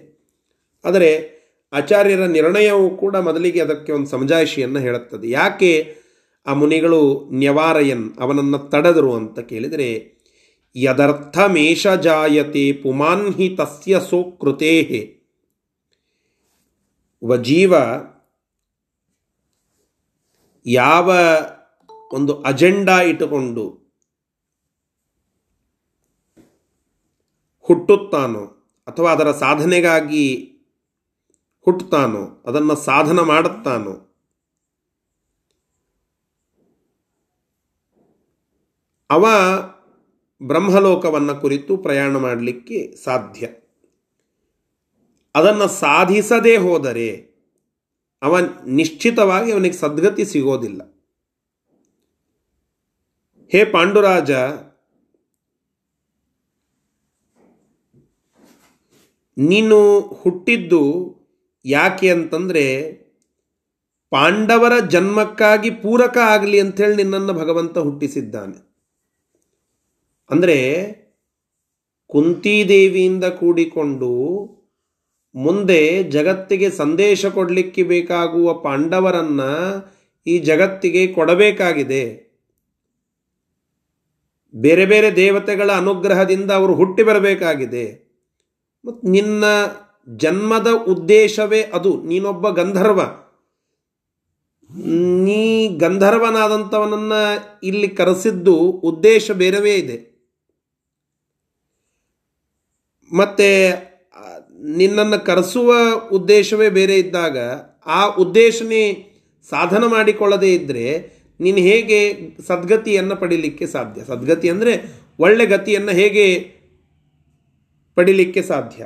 ಆದರೆ ಆಚಾರ್ಯರ ನಿರ್ಣಯವು ಕೂಡ ಮೊದಲಿಗೆ ಅದಕ್ಕೆ ಒಂದು ಸಮಜಾಯಿಷಿಯನ್ನು ಹೇಳುತ್ತದೆ ಯಾಕೆ ಆ ಮುನಿಗಳು ನ್ಯವಾರಯನ್ ಅವನನ್ನು ತಡೆದರು ಅಂತ ಕೇಳಿದರೆ ಯದರ್ಥಮೇಷ ಜಾಯತೆ ಪುಮಾನ್ ಹಿ ತಸ್ಯ ಸೋಕೃತೇ ಒಬ್ಬ ಜೀವ ಯಾವ ಒಂದು ಅಜೆಂಡಾ ಇಟ್ಟುಕೊಂಡು ಹುಟ್ಟುತ್ತಾನೋ ಅಥವಾ ಅದರ ಸಾಧನೆಗಾಗಿ ಹುಟ್ಟುತ್ತಾನೋ, ಅದನ್ನು ಸಾಧನ ಮಾಡುತ್ತಾನೋ ಅವ ಬ್ರಹ್ಮಲೋಕವನ್ನು ಕುರಿತು ಪ್ರಯಾಣ ಮಾಡಲಿಕ್ಕೆ ಸಾಧ್ಯ. ಅದನ್ನು ಸಾಧಿಸದೇ ಹೋದರೆ ಅವ ನಿಶ್ಚಿತವಾಗಿ ಅವನಿಗೆ ಸದ್ಗತಿ ಸಿಗೋದಿಲ್ಲ. ಹೇ ಪಾಂಡುರಾಜ, ನೀನು ಹುಟ್ಟಿದ್ದು ಯಾಕೆ ಅಂತಂದರೆ ಪಾಂಡವರ ಜನ್ಮಕ್ಕಾಗಿ ಪೂರಕ ಆಗಲಿ ಅಂಥೇಳಿ ನಿನ್ನನ್ನು ಭಗವಂತ ಹುಟ್ಟಿಸಿದ್ದಾನೆ. ಅಂದರೆ ಕುಂತಿದೇವಿಯಿಂದ ಕೂಡಿಕೊಂಡು ಮುಂದೆ ಜಗತ್ತಿಗೆ ಸಂದೇಶ ಕೊಡಲಿಕ್ಕೆ ಬೇಕಾಗುವ ಪಾಂಡವರನ್ನ ಈ ಜಗತ್ತಿಗೆ ಕೊಡಬೇಕಾಗಿದೆ. ಬೇರೆ ಬೇರೆ ದೇವತೆಗಳ ಅನುಗ್ರಹದಿಂದ ಅವರು ಹುಟ್ಟಿ ಬರಬೇಕಾಗಿದೆ. ಮತ್ತು ನಿನ್ನ ಜನ್ಮದ ಉದ್ದೇಶವೇ ಅದು, ನೀನೊಬ್ಬ ಗಂಧರ್ವ. ನೀ ಗಂಧರ್ವನಾದಂಥವನನ್ನು ಇಲ್ಲಿ ಕರೆಸಿದ್ದು ಉದ್ದೇಶ ಬೇರೆವೇ ಇದೆ. ಮತ್ತೆ ನಿನ್ನನ್ನು ಕರೆಸುವ ಉದ್ದೇಶವೇ ಬೇರೆ ಇದ್ದಾಗ, ಆ ಉದ್ದೇಶನೇ ಸಾಧನ ಮಾಡಿಕೊಳ್ಳದೇ ಇದ್ದರೆ ನೀನು ಹೇಗೆ ಸದ್ಗತಿಯನ್ನು ಪಡಿಲಿಕ್ಕೆ ಸಾಧ್ಯ? ಸದ್ಗತಿ ಅಂದರೆ ಒಳ್ಳೆ ಗತಿಯನ್ನು ಹೇಗೆ ಪಡಿಲಿಕ್ಕೆ ಸಾಧ್ಯ?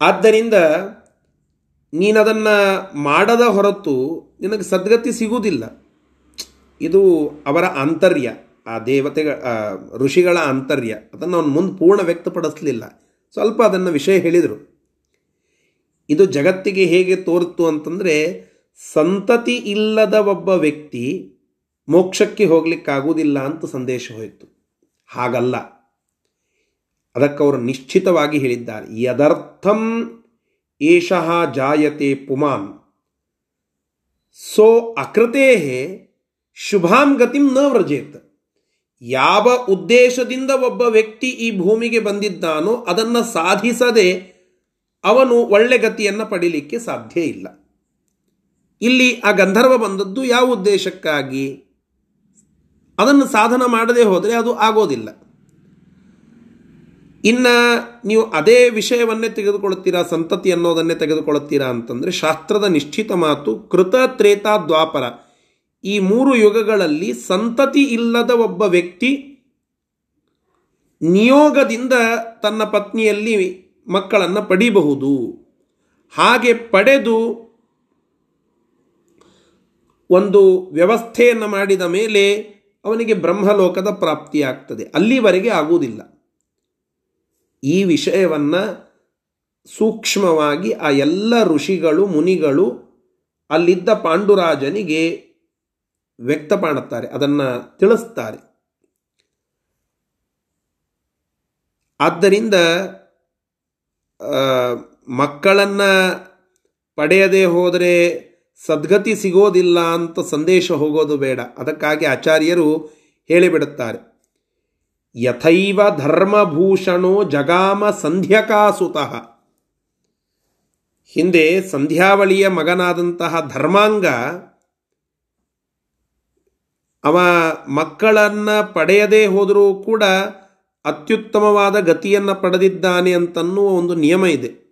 ಆದ್ದರಿಂದ ನೀನದನ್ನು ಮಾಡದ ಹೊರತು ನಿನಗೆ ಸದ್ಗತಿ ಸಿಗುವುದಿಲ್ಲ. ಇದು ಅವರ ಆಂತರ್ಯ ಆ ದೇವತೆಗಳ ಋಷಿಗಳ ಆಂತರ್ಯ ಅದನ್ನು ಅವನು ಮುಂದೆ ಪೂರ್ಣ ವ್ಯಕ್ತಪಡಿಸಲಿಲ್ಲ. ಸ್ವಲ್ಪ ಅದನ್ನು ವಿಷಯ ಹೇಳಿದರು. ಇದು ಜಗತ್ತಿಗೆ ಹೇಗೆ ತೋರಿತು ಅಂತಂದರೆ, ಸಂತತಿ ಇಲ್ಲದ ಒಬ್ಬ ವ್ಯಕ್ತಿ ಮೋಕ್ಷಕ್ಕೆ ಹೋಗಲಿಕ್ಕಾಗುವುದಿಲ್ಲ ಅಂತ ಸಂದೇಶ ಹೋಯಿತು. ಹಾಗಲ್ಲ. ಅದಕ್ಕೆ ಅವರು ನಿಶ್ಚಿತವಾಗಿ ಹೇಳಿದ್ದಾರೆ. ಯದರ್ಥಂ ಏಷಃ ಜಾಯತೆ ಪುಮಾನ್. ಸೋ ಅಕೃತೇ ಶುಭಾಂ ಗತಿಂ ನ ವ್ರಜೇತ್. ಯಾವ ಉದ್ದೇಶದಿಂದ ಒಬ್ಬ ವ್ಯಕ್ತಿ ಈ ಭೂಮಿಗೆ ಬಂದಿದ್ದಾನೋ ಅದನ್ನು ಸಾಧಿಸದೆ ಅವನು ಒಳ್ಳೆ ಗತಿಯನ್ನು ಪಡೀಲಿಕ್ಕೆ ಸಾಧ್ಯ ಇಲ್ಲ. ಇಲ್ಲಿ ಆ ಗಂಧರ್ವ ಬಂದದ್ದು ಯಾವ ಉದ್ದೇಶಕ್ಕಾಗಿ? ಅದನ್ನು ಸಾಧನ ಮಾಡದೆ ಹೋದರೆ ಅದು ಆಗೋದಿಲ್ಲ. ಇನ್ನು ನೀವು ಅದೇ ವಿಷಯವನ್ನೇ ತೆಗೆದುಕೊಳ್ಳುತ್ತೀರಾ, ಸಂತತಿ ಅನ್ನೋದನ್ನೇ ತೆಗೆದುಕೊಳ್ಳುತ್ತೀರಾ ಅಂತಂದರೆ ಶಾಸ್ತ್ರದ ನಿಶ್ಚಿತ ಮಾತು ಕೃತ ತ್ರೇತಾ ದ್ವಾಪರ. ಈ ಮೂರು ಯುಗಗಳಲ್ಲಿ ಸಂತತಿ ಇಲ್ಲದ ಒಬ್ಬ ವ್ಯಕ್ತಿ ನಿಯೋಗದಿಂದ ತನ್ನ ಪತ್ನಿಯಲ್ಲಿ ಮಕ್ಕಳನ್ನು ಪಡಿಬಹುದು. ಹಾಗೆ ಪಡೆದು ಒಂದು ವ್ಯವಸ್ಥೆಯನ್ನು ಮಾಡಿದ ಮೇಲೆ ಅವನಿಗೆ ಬ್ರಹ್ಮಲೋಕದ ಪ್ರಾಪ್ತಿಯಾಗ್ತದೆ. ಅಲ್ಲಿವರೆಗೆ ಆಗುವುದಿಲ್ಲ. ಈ ವಿಷಯವನ್ನು ಸೂಕ್ಷ್ಮವಾಗಿ ಆ ಎಲ್ಲ ಋಷಿಗಳು, ಮುನಿಗಳು ಅಲ್ಲಿದ್ದ ಪಾಂಡುರಾಜನಿಗೆ ವ್ಯಕ್ತ ಮಾಡುತ್ತಾರೆ, ಅದನ್ನು ತಿಳಿಸ್ತಾರೆ. ಆದ್ದರಿಂದ ಮಕ್ಕಳನ್ನು ಪಡೆಯದೇ ಹೋದರೆ ಸದ್ಗತಿ ಸಿಗೋದಿಲ್ಲ ಅಂತ ಸಂದೇಶ ಹೋಗೋದು ಬೇಡ. ಅದಕ್ಕಾಗಿ ಆಚಾರ್ಯರು ಹೇಳಿಬಿಡುತ್ತಾರೆ. ಯಥೈವ ಧರ್ಮಭೂಷಣೋ ಜಗಾಮ ಸಂಧ್ಯಕಾಸುತಃ. ಹಿಂದೆ ಸಂಧ್ಯಾವಳಿಯ ಮಗನಾದಂತಹ ಧರ್ಮಾಂಗ ಅವ ಮಕ್ಕಳನ್ನು ಪಡೆಯದೇ ಹೋದರೂ ಕೂಡ ಅತ್ಯುತ್ತಮವಾದ ಗತಿಯನ್ನು ಪಡೆದಿದ್ದಾನೆ ಅಂತನ್ನುವ ಒಂದು ನಿಯಮ ಇದೆ.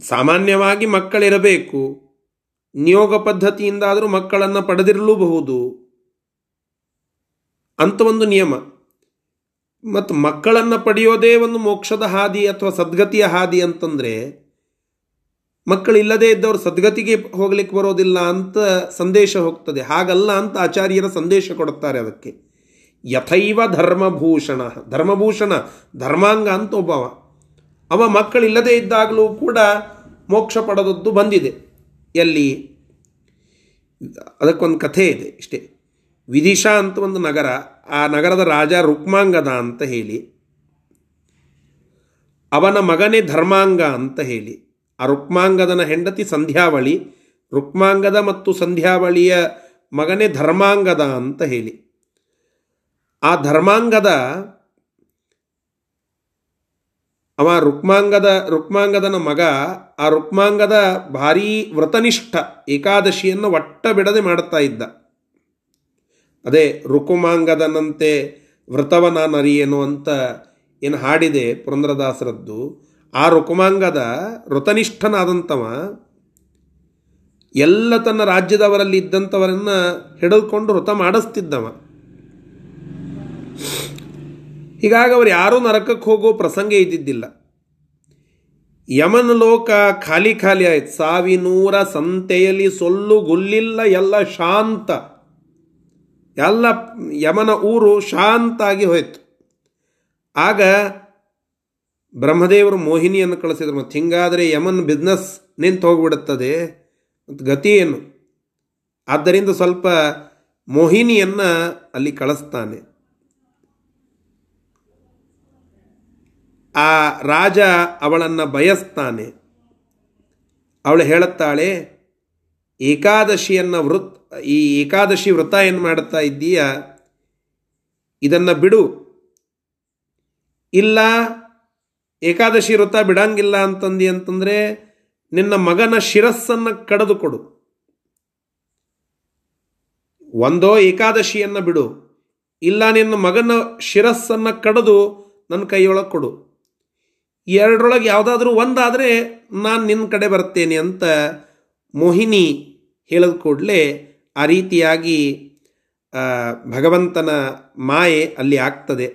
ಸಾಮಾನ್ಯವಾಗಿ ಮಕ್ಕಳಿರಬೇಕು. ನಿಯೋಗ ಪದ್ಧತಿಯಿಂದಾದರೂ ಮಕ್ಕಳನ್ನು ಪಡೆದಿರಲೂಬಹುದು. ಅಂತ ಒಂದು ನಿಯಮ. ಮತ್ತು ಮಕ್ಕಳನ್ನು ಪಡೆಯೋದೇ ಒಂದು ಮೋಕ್ಷದ ಹಾದಿ ಅಥವಾ ಸದ್ಗತಿಯ ಹಾದಿ ಅಂತಂದರೆ ಮಕ್ಕಳಿಲ್ಲದೇ ಇದ್ದವರು ಸದ್ಗತಿಗೆ ಹೋಗ್ಲಿಕ್ಕೆ ಬರೋದಿಲ್ಲ ಅಂತ ಸಂದೇಶ ಹೋಗ್ತದೆ. ಹಾಗಲ್ಲ ಅಂತ ಆಚಾರ್ಯರ ಸಂದೇಶ ಕೊಡುತ್ತಾರೆ ಅದಕ್ಕೆ. ಯಥೈವ ಧರ್ಮಭೂಷಣ. ಧರ್ಮಭೂಷಣ, ಧರ್ಮಾಂಗ ಅಂತ ಒಬ್ಬವ. ಅವ ಮಕ್ಕಳಿಲ್ಲದೇ ಇದ್ದಾಗಲೂ ಕೂಡ ಮೋಕ್ಷ ಪಡೆದದ್ದು ಬಂದಿದೆ. ಎಲ್ಲಿ? ಅದಕ್ಕೊಂದು ಕಥೆ ಇದೆ ಇಷ್ಟೇ. ವಿದಿಶಾ ಅಂತ ಒಂದು ನಗರ. ಆ ನಗರದ ರಾಜ ರುಕ್ಮಾಂಗದ ಅಂತ ಹೇಳಿ. ಅವನ ಮಗನೇ ಧರ್ಮಾಂಗ ಅಂತ ಹೇಳಿ. ಆ ರುಕ್ಮಾಂಗದನ ಹೆಂಡತಿ ಸಂಧ್ಯಾವಳಿ, ರುಕ್ಮಾಂಗದ ಮತ್ತು ಸಂಧ್ಯಾವಳಿಯ ಮಗನೇ ಧರ್ಮಾಂಗದ ಅಂತ ಹೇಳಿ. ಆ ಧರ್ಮಾಂಗದ, ಅವ ರುಕ್ಮಾಂಗದ, ರುಕ್ಮಾಂಗದನ ಮಗ, ಆ ರುಕ್ಮಾಂಗದ ಭಾರೀ ವ್ರತನಿಷ್ಠ, ಏಕಾದಶಿಯನ್ನು ಒಟ್ಟ ಬಿಡದೆ ಮಾಡುತ್ತಾ ಇದ್ದ. ಅದೇ ರುಕುಮಾಂಗದನಂತೆ ವ್ರತವನ ನರಿಯೇನು ಅಂತ ಏನು ಹಾಡಿದೆ ಪುರಂದ್ರದಾಸರದ್ದು. ಆ ರುಕುಮಾಂಗದ ವೃತನಿಷ್ಠನಾದಂಥವ ಎಲ್ಲ ತನ್ನ ರಾಜ್ಯದವರಲ್ಲಿ ಇದ್ದಂಥವರನ್ನು ಹಿಡಿದುಕೊಂಡು ವೃತ ಮಾಡಿಸ್ತಿದ್ದವ. ಹೀಗಾಗಿ ಅವರು ಯಾರೂ ನರಕಕ್ಕೆ ಹೋಗೋ ಪ್ರಸಂಗ ಇದ್ದಿದ್ದಿಲ್ಲ. ಯಮನ ಲೋಕ ಖಾಲಿ ಖಾಲಿ ಆಯ್ತು. ಸಾವಿನೂರ ಸಂತೆಯಲ್ಲಿ ಸೊಲ್ಲು ಗುಲ್ಲಿಲ್ಲ, ಎಲ್ಲ ಶಾಂತ. ಎಲ್ಲ ಯಮನ ಊರು ಶಾಂತಾಗಿ ಹೋಯ್ತು. ಆಗ ಬ್ರಹ್ಮದೇವರು ಮೋಹಿನಿಯನ್ನು ಕಳಿಸಿದ್ರು. ಮತ್ತು ಹಿಂಗಾದರೆ ಯಮನ್ ಬಿಸ್ನೆಸ್ ನಿಂತು ಹೋಗಿಬಿಡುತ್ತದೆ. ಮತ್ತು ಗತಿ ಏನು? ಆದ್ದರಿಂದ ಸ್ವಲ್ಪ ಮೋಹಿನಿಯನ್ನು ಅಲ್ಲಿ ಕಳಿಸ್ತಾನೆ. ಆ ರಾಜ ಅವಳನ್ನು ಬಯಸ್ತಾನೆ. ಅವಳು ಹೇಳುತ್ತಾಳೆ, ಏಕಾದಶಿಯನ್ನು ವೃತ್, ಈ ಏಕಾದಶಿ ವ್ರತ ಏನು ಮಾಡುತ್ತಾ ಇದ್ದೀಯ? ಇದನ್ನು ಬಿಡು. ಇಲ್ಲ ಏಕಾದಶಿ ವ್ರತ ಬಿಡಂಗಿಲ್ಲ ಅಂತಂದು ಅಂತಂದರೆ ನಿನ್ನ ಮಗನ ಶಿರಸ್ಸನ್ನು ಕಡಿದು ಕೊಡು ಒಂದೋ ಏಕಾದಶಿಯನ್ನು ಬಿಡು. ಇಲ್ಲ ನಿನ್ನ ಮಗನ ಶಿರಸ್ಸನ್ನು ಕಡಿದು ನನ್ನ ಕೈಯೊಳಗೆ ಕೊಡು. ಎರಡರೊಳಗೆ ಯಾವುದಾದ್ರೂ ಒಂದಾದರೆ ನಾನು ನಿನ್ನ ಕಡೆ ಬರ್ತೇನೆ ಅಂತ ಮೋಹಿನಿ ಹೇಳಿದ ಕೂಡಲೇ ಆ ರೀತಿಯಾಗಿ ಭಗವಂತನ ಮಾಯೆ ಅಲ್ಲಿ ಆಗ್ತದೆ.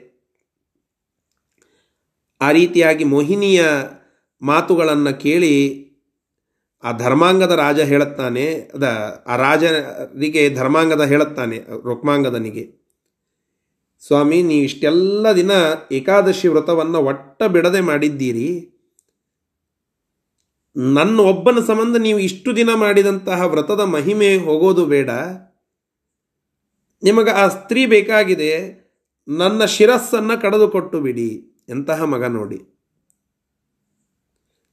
ಆ ರೀತಿಯಾಗಿ ಮೋಹಿನಿಯ ಮಾತುಗಳನ್ನು ಕೇಳಿ ಆ ಧರ್ಮಾಂಗದ ರಾಜ ಹೇಳುತ್ತಾನೆ, ಅದ ಆ ರಾಜರಿಗೆ ಧರ್ಮಾಂಗದ ಹೇಳುತ್ತಾನೆ, ರುಕ್ಮಾಂಗದನಿಗೆ. ಸ್ವಾಮಿ, ನೀವು ಇಷ್ಟೆಲ್ಲ ದಿನ ಏಕಾದಶಿ ವ್ರತವನ್ನು ಒಟ್ಟ ಬಿಡದೆ ಮಾಡಿದ್ದೀರಿ. ನನ್ನ ಒಬ್ಬನ ಸಂಬಂಧ ನೀವು ಇಷ್ಟು ದಿನ ಮಾಡಿದಂತಹ ವ್ರತದ ಮಹಿಮೆ ಹೋಗೋದು ಬೇಡ. ನಿಮಗೆ ಆ ಸ್ತ್ರೀ ಬೇಕಾಗಿದೆ, ನನ್ನ ಶಿರಸ್ಸನ್ನು ಕಡಿದುಕೊಟ್ಟು ಬಿಡಿ. ಎಂತಹ ಮಗ ನೋಡಿ.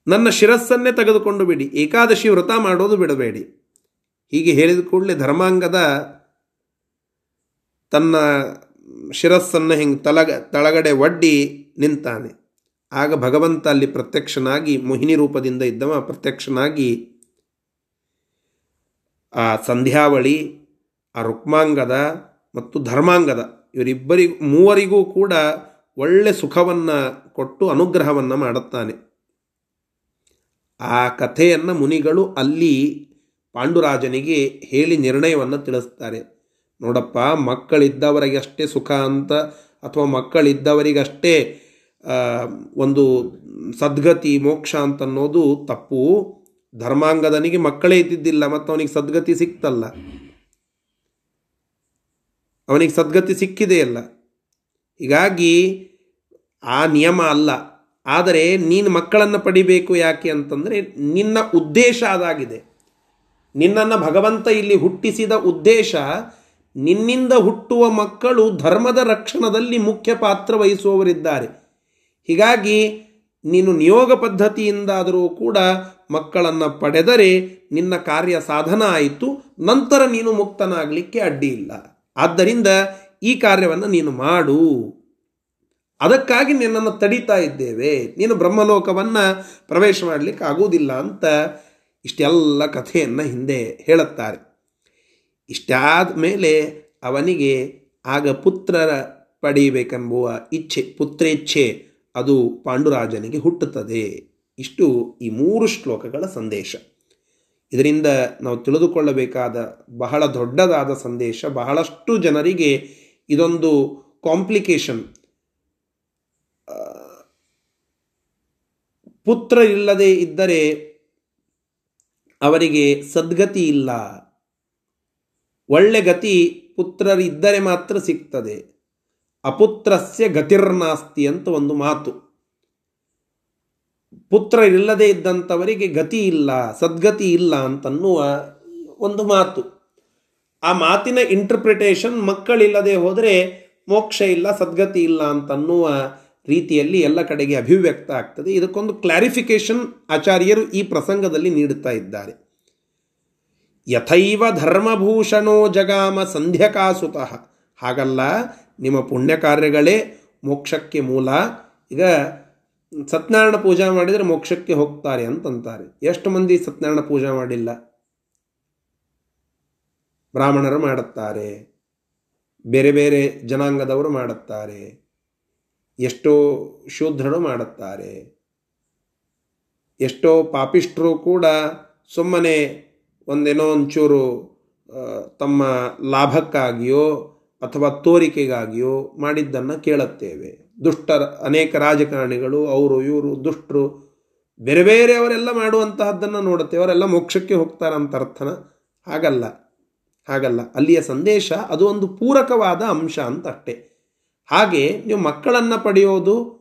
ನನ್ನ ಶಿರಸ್ಸನ್ನೇ ತೆಗೆದುಕೊಂಡು ಬಿಡಿ, ಏಕಾದಶಿ ವ್ರತ ಮಾಡೋದು ಬಿಡಬೇಡಿ. ಹೀಗೆ ಹೇಳಿದ ಕೂಡಲೇ ಧರ್ಮಾಂಗದ ತನ್ನ ಶಿರಸ್ಸನ್ನು ಹಿಂಗೆ ತಲಗ, ತಳಗಡೆ ಒಡ್ಡಿ ನಿಂತಾನೆ. ಆಗ ಭಗವಂತ ಅಲ್ಲಿ ಪ್ರತ್ಯಕ್ಷನಾಗಿ, ಮೋಹಿನಿ ರೂಪದಿಂದ ಇದ್ದವ ಪ್ರತ್ಯಕ್ಷನಾಗಿ ಆ ಸಂಧ್ಯಾವಳಿ, ಆ ರುಕ್ಮಾಂಗದ ಮತ್ತು ಧರ್ಮಾಂಗದ ಇವರಿಬ್ಬರಿಗೂ, ಮೂವರಿಗೂ ಕೂಡ ಒಳ್ಳೆ ಸುಖವನ್ನು ಕೊಟ್ಟು ಅನುಗ್ರಹವನ್ನು ಮಾಡುತ್ತಾನೆ. ಆ ಕಥೆಯನ್ನು ಮುನಿಗಳು ಅಲ್ಲಿ ಪಾಂಡುರಾಜನಿಗೆ ಹೇಳಿ ನಿರ್ಣಯವನ್ನು ತಿಳಿಸ್ತಾರೆ. ನೋಡಪ್ಪ, ಮಕ್ಕಳಿದ್ದವರಿಗಷ್ಟೇ ಸುಖ ಅಂತ ಅಥವಾ ಮಕ್ಕಳಿದ್ದವರಿಗಷ್ಟೇ ಒಂದು ಸದ್ಗತಿ, ಮೋಕ್ಷ ಅಂತನ್ನೋದು ತಪ್ಪು. ಧರ್ಮಾಂಗದನಿಗೆ ಮಕ್ಕಳೇ ಇದ್ದಿದ್ದಿಲ್ಲ, ಮತ್ತು ಅವನಿಗೆ ಸದ್ಗತಿ ಸಿಕ್ತಲ್ಲ. ಅವನಿಗೆ ಸದ್ಗತಿ ಸಿಕ್ಕಿದೆಯಲ್ಲ ಹೀಗಾಗಿ ಆ ನಿಯಮ ಅಲ್ಲ. ಆದರೆ ನೀನು ಮಕ್ಕಳನ್ನು ಪಡಿಬೇಕು ಯಾಕೆ ಅಂತಂದರೆ ನಿನ್ನ ಉದ್ದೇಶ ಅದಾಗಿದೆ. ನಿನ್ನನ್ನು ಭಗವಂತ ಇಲ್ಲಿ ಹುಟ್ಟಿಸಿದ ಉದ್ದೇಶ ನಿನ್ನಿಂದ ಹುಟ್ಟುವ ಮಕ್ಕಳು ಧರ್ಮದ ರಕ್ಷಣದಲ್ಲಿ ಮುಖ್ಯ ಪಾತ್ರ ವಹಿಸುವವರಿದ್ದಾರೆ. ಹೀಗಾಗಿ ನೀನು ನಿಯೋಗ ಪದ್ಧತಿಯಿಂದಾದರೂ ಕೂಡ ಮಕ್ಕಳನ್ನು ಪಡೆದರೆ ನಿನ್ನ ಕಾರ್ಯ ಸಾಧನ ಆಯಿತು. ನಂತರ ನೀನು ಮುಕ್ತನಾಗಲಿಕ್ಕೆ ಅಡ್ಡಿ ಇಲ್ಲ. ಆದ್ದರಿಂದ ಈ ಕಾರ್ಯವನ್ನು ನೀನು ಮಾಡು. ಅದಕ್ಕಾಗಿ ನಿನ್ನನ್ನು ತಡೀತಾ ಇದ್ದೇವೆ. ನೀನು ಬ್ರಹ್ಮಲೋಕವನ್ನು ಪ್ರವೇಶ ಮಾಡಲಿಕ್ಕೆ ಆಗುವುದಿಲ್ಲ ಅಂತ ಇಷ್ಟೆಲ್ಲ ಕಥೆಯನ್ನು ಹಿಂದೆ ಹೇಳುತ್ತಾರೆ. ಇಷ್ಟಾದ ಮೇಲೆ ಅವನಿಗೆ ಆಗ ಪುತ್ರರ ಪಡೆಯಬೇಕೆಂಬುವ ಇಚ್ಛೆ, ಪುತ್ರೇಚ್ಛೆ ಅದು ಪಾಂಡುರಾಜನಿಗೆ ಹುಟ್ಟುತ್ತದೆ. ಇಷ್ಟು ಈ ಮೂರು ಶ್ಲೋಕಗಳ ಸಂದೇಶ. ಇದರಿಂದ ನಾವು ತಿಳಿದುಕೊಳ್ಳಬೇಕಾದ ಬಹಳ ದೊಡ್ಡದಾದ ಸಂದೇಶ ಬಹಳಷ್ಟು ಜನರಿಗೆ ಇದೊಂದು ಕಾಂಪ್ಲಿಕೇಶನ್ ಪುತ್ರ ಇಲ್ಲದೆ ಇದ್ದರೆ ಅವರಿಗೆ ಸದ್ಗತಿ ಇಲ್ಲ. ಒಳ್ಳೆ ಗತಿ ಪುತ್ರರಿದ್ದರೆ ಮಾತ್ರ ಸಿಗ್ತದೆ. ಅಪುತ್ರಸ್ಯ ಗತಿರ್ನಾಸ್ತಿ ಅಂತ ಒಂದು ಮಾತು. ಪುತ್ರ ಇಲ್ಲದೆ ಇದ್ದಂಥವರಿಗೆ ಗತಿ ಇಲ್ಲ, ಸದ್ಗತಿ ಇಲ್ಲ ಅಂತನ್ನುವ ಒಂದು ಮಾತು. ಆ ಮಾತಿನ ಇಂಟರ್ಪ್ರಿಟೇಷನ್ ಮಕ್ಕಳಿಲ್ಲದೆ ಹೋದರೆ ಮೋಕ್ಷ ಇಲ್ಲ, ಸದ್ಗತಿ ಇಲ್ಲ ಅಂತನ್ನುವ ರೀತಿಯಲ್ಲಿ ಎಲ್ಲ ಕಡೆಗೆ ಅಭಿವ್ಯಕ್ತ ಆಗ್ತದೆ. ಇದಕ್ಕೊಂದು ಕ್ಲಾರಿಫಿಕೇಶನ್ ಆಚಾರ್ಯರು ಈ ಪ್ರಸಂಗದಲ್ಲಿ ನೀಡುತ್ತಾ ಇದ್ದಾರೆ. ಯಥೈವ ಧರ್ಮಭೂಷಣೋ ಜಗಾಮ ಸಂಧ್ಯಕಾಸುತಃ. ಹಾಗಲ್ಲ, ನಿಮ್ಮ ಪುಣ್ಯ ಕಾರ್ಯಗಳೇ ಮೋಕ್ಷಕ್ಕೆ ಮೂಲ. ಈಗ ಸತ್ಯನಾರಾಯಣ ಪೂಜಾ ಮಾಡಿದರೆ ಮೋಕ್ಷಕ್ಕೆ ಹೋಗ್ತಾರೆ ಅಂತಂತಾರೆ. ಎಷ್ಟು ಮಂದಿ ಸತ್ಯನಾರಾಯಣ ಪೂಜಾ ಮಾಡಿಲ್ಲ? ಬ್ರಾಹ್ಮಣರು ಮಾಡುತ್ತಾರೆ. ಬೇರೆ ಬೇರೆ ಜನಾಂಗದವರು ಮಾಡುತ್ತಾರೆ. ಎಷ್ಟೋ ಶೂದ್ರರು ಮಾಡುತ್ತಾರೆ. ಎಷ್ಟೋ ಪಾಪಿಷ್ಠರು ಕೂಡ ಸುಮ್ಮನೆ ಒಂದೇನೋ ಒಂಚೂರು ತಮ್ಮ ಲಾಭಕ್ಕಾಗಿಯೋ ಅಥವಾ ತೋರಿಕೆಗಾಗಿಯೋ ಮಾಡಿದ್ದನ್ನು ಕೇಳುತ್ತೇವೆ. ದುಷ್ಟರ ಅನೇಕ ರಾಜಕಾರಣಿಗಳು, ಅವರು, ಇವರು, ದುಷ್ಟರು, ಬೇರೆ ಬೇರೆಯವರೆಲ್ಲ ಮಾಡುವಂತಹದ್ದನ್ನು ನೋಡುತ್ತೇವೆ. ಅವರೆಲ್ಲ ಮೋಕ್ಷಕ್ಕೆ ಹೋಗ್ತಾರಂತ ಅರ್ಥನ ಹಾಗಲ್ಲ. ಹಾಗಲ್ಲ. ಅಲ್ಲಿಯ ಸಂದೇಶ ಅದು ಒಂದು ಪೂರಕವಾದ ಅಂಶ ಅಂತ ಅಷ್ಟೇ ಹಾಗೆ ನೀವು ಮಕ್ಕಳನ್ನು ಪಡೆಯೋದು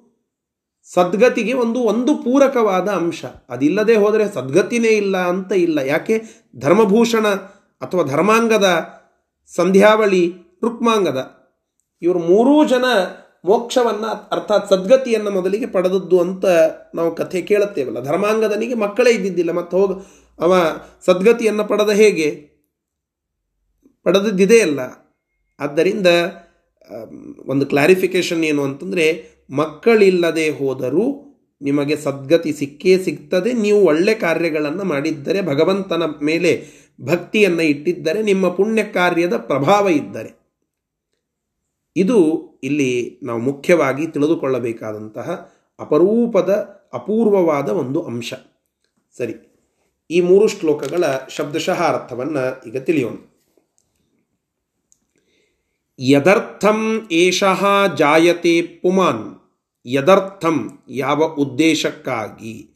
ಸದ್ಗತಿಗೆ ಒಂದು ಒಂದು ಪೂರಕವಾದ ಅಂಶ. ಅದಿಲ್ಲದೆ ಹೋದರೆ ಸದ್ಗತಿನೇ ಇಲ್ಲ ಅಂತ ಇಲ್ಲ. ಯಾಕೆ? ಧರ್ಮಭೂಷಣ ಅಥವಾ ಧರ್ಮಾಂಗದ ಸಂಧ್ಯಾವಳಿ, ರುಕ್ಮಾಂಗದ. ಇವರು ಮೂರೂ ಜನ ಮೋಕ್ಷವನ್ನು ಅರ್ಥಾತ್ ಸದ್ಗತಿಯನ್ನು ಮೊದಲಿಗೆ ಪಡೆದದ್ದು ಅಂತ ನಾವು ಕಥೆ ಕೇಳುತ್ತೇವಲ್ಲ. ಧರ್ಮಾಂಗದನಿಗೆ ಮಕ್ಕಳೇ ಇದ್ದಿದ್ದಿಲ್ಲ. ಮತ್ತು ಹೋಗ ಅವ ಸದ್ಗತಿಯನ್ನು ಪಡೆದ ಹೇಗೆ? ಪಡೆದದ್ದಿದೆ ಅಲ್ಲ. ಆದ್ದರಿಂದ ಒಂದು ಕ್ಲಾರಿಫಿಕೇಶನ್ ಏನು ಅಂತಂದರೆ, ಮಕ್ಕಳಿಲ್ಲದೆ ಹೋದರೂ ನಿಮಗೆ ಸದ್ಗತಿ ಸಿಕ್ಕೇ ಸಿಗ್ತದೆ. ನೀವು ಒಳ್ಳೆ ಕಾರ್ಯಗಳನ್ನು ಮಾಡಿದ್ದರೆ, ಭಗವಂತನ ಮೇಲೆ ಭಕ್ತಿಯನ್ನು ಇಟ್ಟಿದ್ದರೆ, ನಿಮ್ಮ ಪುಣ್ಯ ಕಾರ್ಯದ ಪ್ರಭಾವ ಇದ್ದರೆ. ಇದು ಇಲ್ಲಿ ನಾವು ಮುಖ್ಯವಾಗಿ ತಿಳಿದುಕೊಳ್ಳಬೇಕಾದಂತಹ ಅಪರೂಪದ, ಅಪೂರ್ವವಾದ ಒಂದು ಅಂಶ. ಸರಿ, ಈ ಮೂರು ಶ್ಲೋಕಗಳ ಶಬ್ದಶಃ ಅರ್ಥವನ್ನು ಈಗ ತಿಳಿಯೋಣ. ಯದರ್ಥಂ ಏಷಃ ಜಾಯತೆ ಪುಮಾನ್ ಯದರ್ಥಂ ಯಾವ ಉದ್ದೇಶಕ್ಕಾಗಿ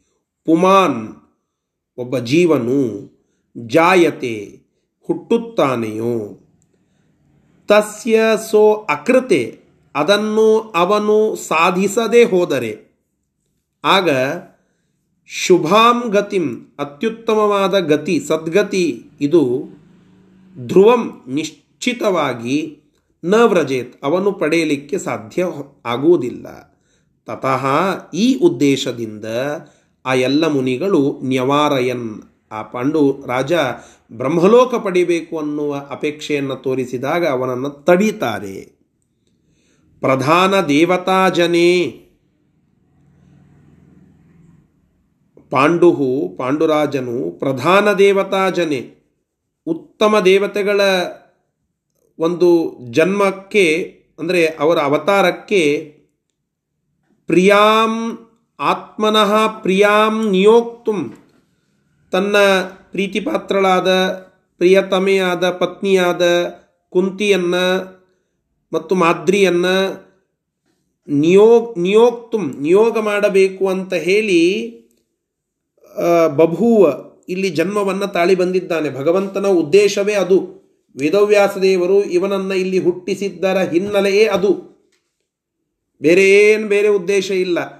ಪುಮಾನ್ ಒಬ್ಬ ಜೀವನು ಜಾಯತೆ ಹುಟ್ಟುತ್ತಾನೆಯೋ? ತಸ್ಯ ಸೋ ಅಕೃತೆ, ಅದನ್ನು ಅವನು ಸಾಧಿಸದೇ ಹೋದರೆ। ಆಗ ಶುಭಾಂ ಗತಿಂ, ಅತ್ಯುತ್ತಮವಾದ ಗತಿ, ಸದ್ಗತಿ, ಇದು ಧ್ರುವಂ ನಿಶ್ಚಿತವಾಗಿ ನ ವ್ರಜೇತ್ ಅವನು ಪಡೆಯಲಿಕ್ಕೆ ಸಾಧ್ಯ ಆಗುವುದಿಲ್ಲ. ತತಃ ಈ ಉದ್ದೇಶದಿಂದ ಆ ಎಲ್ಲ ಮುನಿಗಳು ನ್ಯವಾರಯನ್, ಆ ಪಾಂಡು ರಾಜ ಬ್ರಹ್ಮಲೋಕ ಪಡಿಬೇಕು ಅನ್ನುವ ಅಪೇಕ್ಷೆಯನ್ನು ತೋರಿಸಿದಾಗ ಅವನನ್ನು ತಡೀತಾರೆ. ಪ್ರಧಾನ ದೇವತಾ ಜನೇ, ಪಾಂಡುಹು, ಪಾಂಡುರಾಜನು ಪ್ರಧಾನ ದೇವತಾ ಜನೇ, ಉತ್ತಮ ದೇವತೆಗಳ ಒಂದು ಜನ್ಮಕ್ಕೆ, ಅಂದರೆ ಅವರ ಅವತಾರಕ್ಕೆ ಪ್ರಿಯಾಂ ಆತ್ಮನಃ ಪ್ರಿಯಾಂ ನಿಯೋಕ್ತು. ತನ್ನ ಪ್ರೀತಿಪಾತ್ರಳಾದ, ಪ್ರಿಯತಮೆಯಾದ ಪತ್ನಿಯಾದ ಕುಂತಿಯನ್ನು ಮತ್ತು ಮಾದ್ರಿಯನ್ನು ನಿಯೋಗ್ ನಿಯೋಕ್ತು, ನಿಯೋಗ ಮಾಡಬೇಕು ಅಂತ ಹೇಳಿ ಬಭೂವ ಇಲ್ಲಿ ಜನ್ಮವನ್ನು ತಾಳಿ ಬಂದಿದ್ದಾನೆ. ಭಗವಂತನ ಉದ್ದೇಶವೇ ಅದು. ವೇದವ್ಯಾಸ ದೇವರು ಇವನನ್ನು ಇಲ್ಲಿ ಹುಟ್ಟಿಸಿದ್ದರ ಹಿನ್ನೆಲೆಯೇ ಅದು. ಬೇರೆ ಏನು ಬೇರೆ ಉದ್ದೇಶ ಇಲ್ಲ.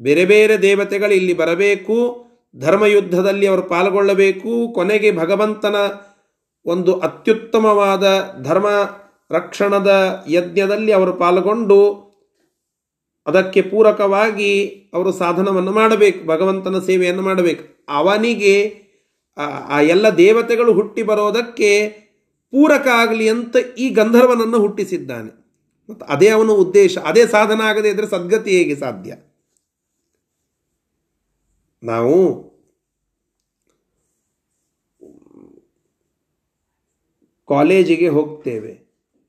ಬೇರೆ ಬೇರೆ ದೇವತೆಗಳು ಇಲ್ಲಿ ಬರಬೇಕು, ಧರ್ಮಯುದ್ಧದಲ್ಲಿ ಅವರು ಪಾಲ್ಗೊಳ್ಳಬೇಕು, ಕೊನೆಗೆ ಭಗವಂತನ ಒಂದು ಅತ್ಯುತ್ತಮವಾದ ಧರ್ಮ ರಕ್ಷಣದ ಯಜ್ಞದಲ್ಲಿ ಅವರು ಪಾಲ್ಗೊಂಡು ಅದಕ್ಕೆ ಪೂರಕವಾಗಿ ಅವರು ಸಾಧನವನ್ನು ಮಾಡಬೇಕು, ಭಗವಂತನ ಸೇವೆಯನ್ನು ಮಾಡಬೇಕು. ಅವನಿಗೆ ಆ ಎಲ್ಲ ದೇವತೆಗಳು ಹುಟ್ಟಿ ಬರೋದಕ್ಕೆ ಪೂರಕ ಆಗಲಿ ಅಂತ ಈ ಗಂಧರ್ವನನ್ನು ಹುಟ್ಟಿಸಿದ್ದಾನೆ. ಮತ್ತು ಅದೇ ಅವನ ಉದ್ದೇಶ, ಅದೇ ಸಾಧನ ಆಗದೆ ಇದ್ದರೆ ಸದ್ಗತಿ ಹೇಗೆ ಸಾಧ್ಯ? ನಾವು ಕಾಲೇಜಿಗೆ ಹೋಗ್ತೇವೆ.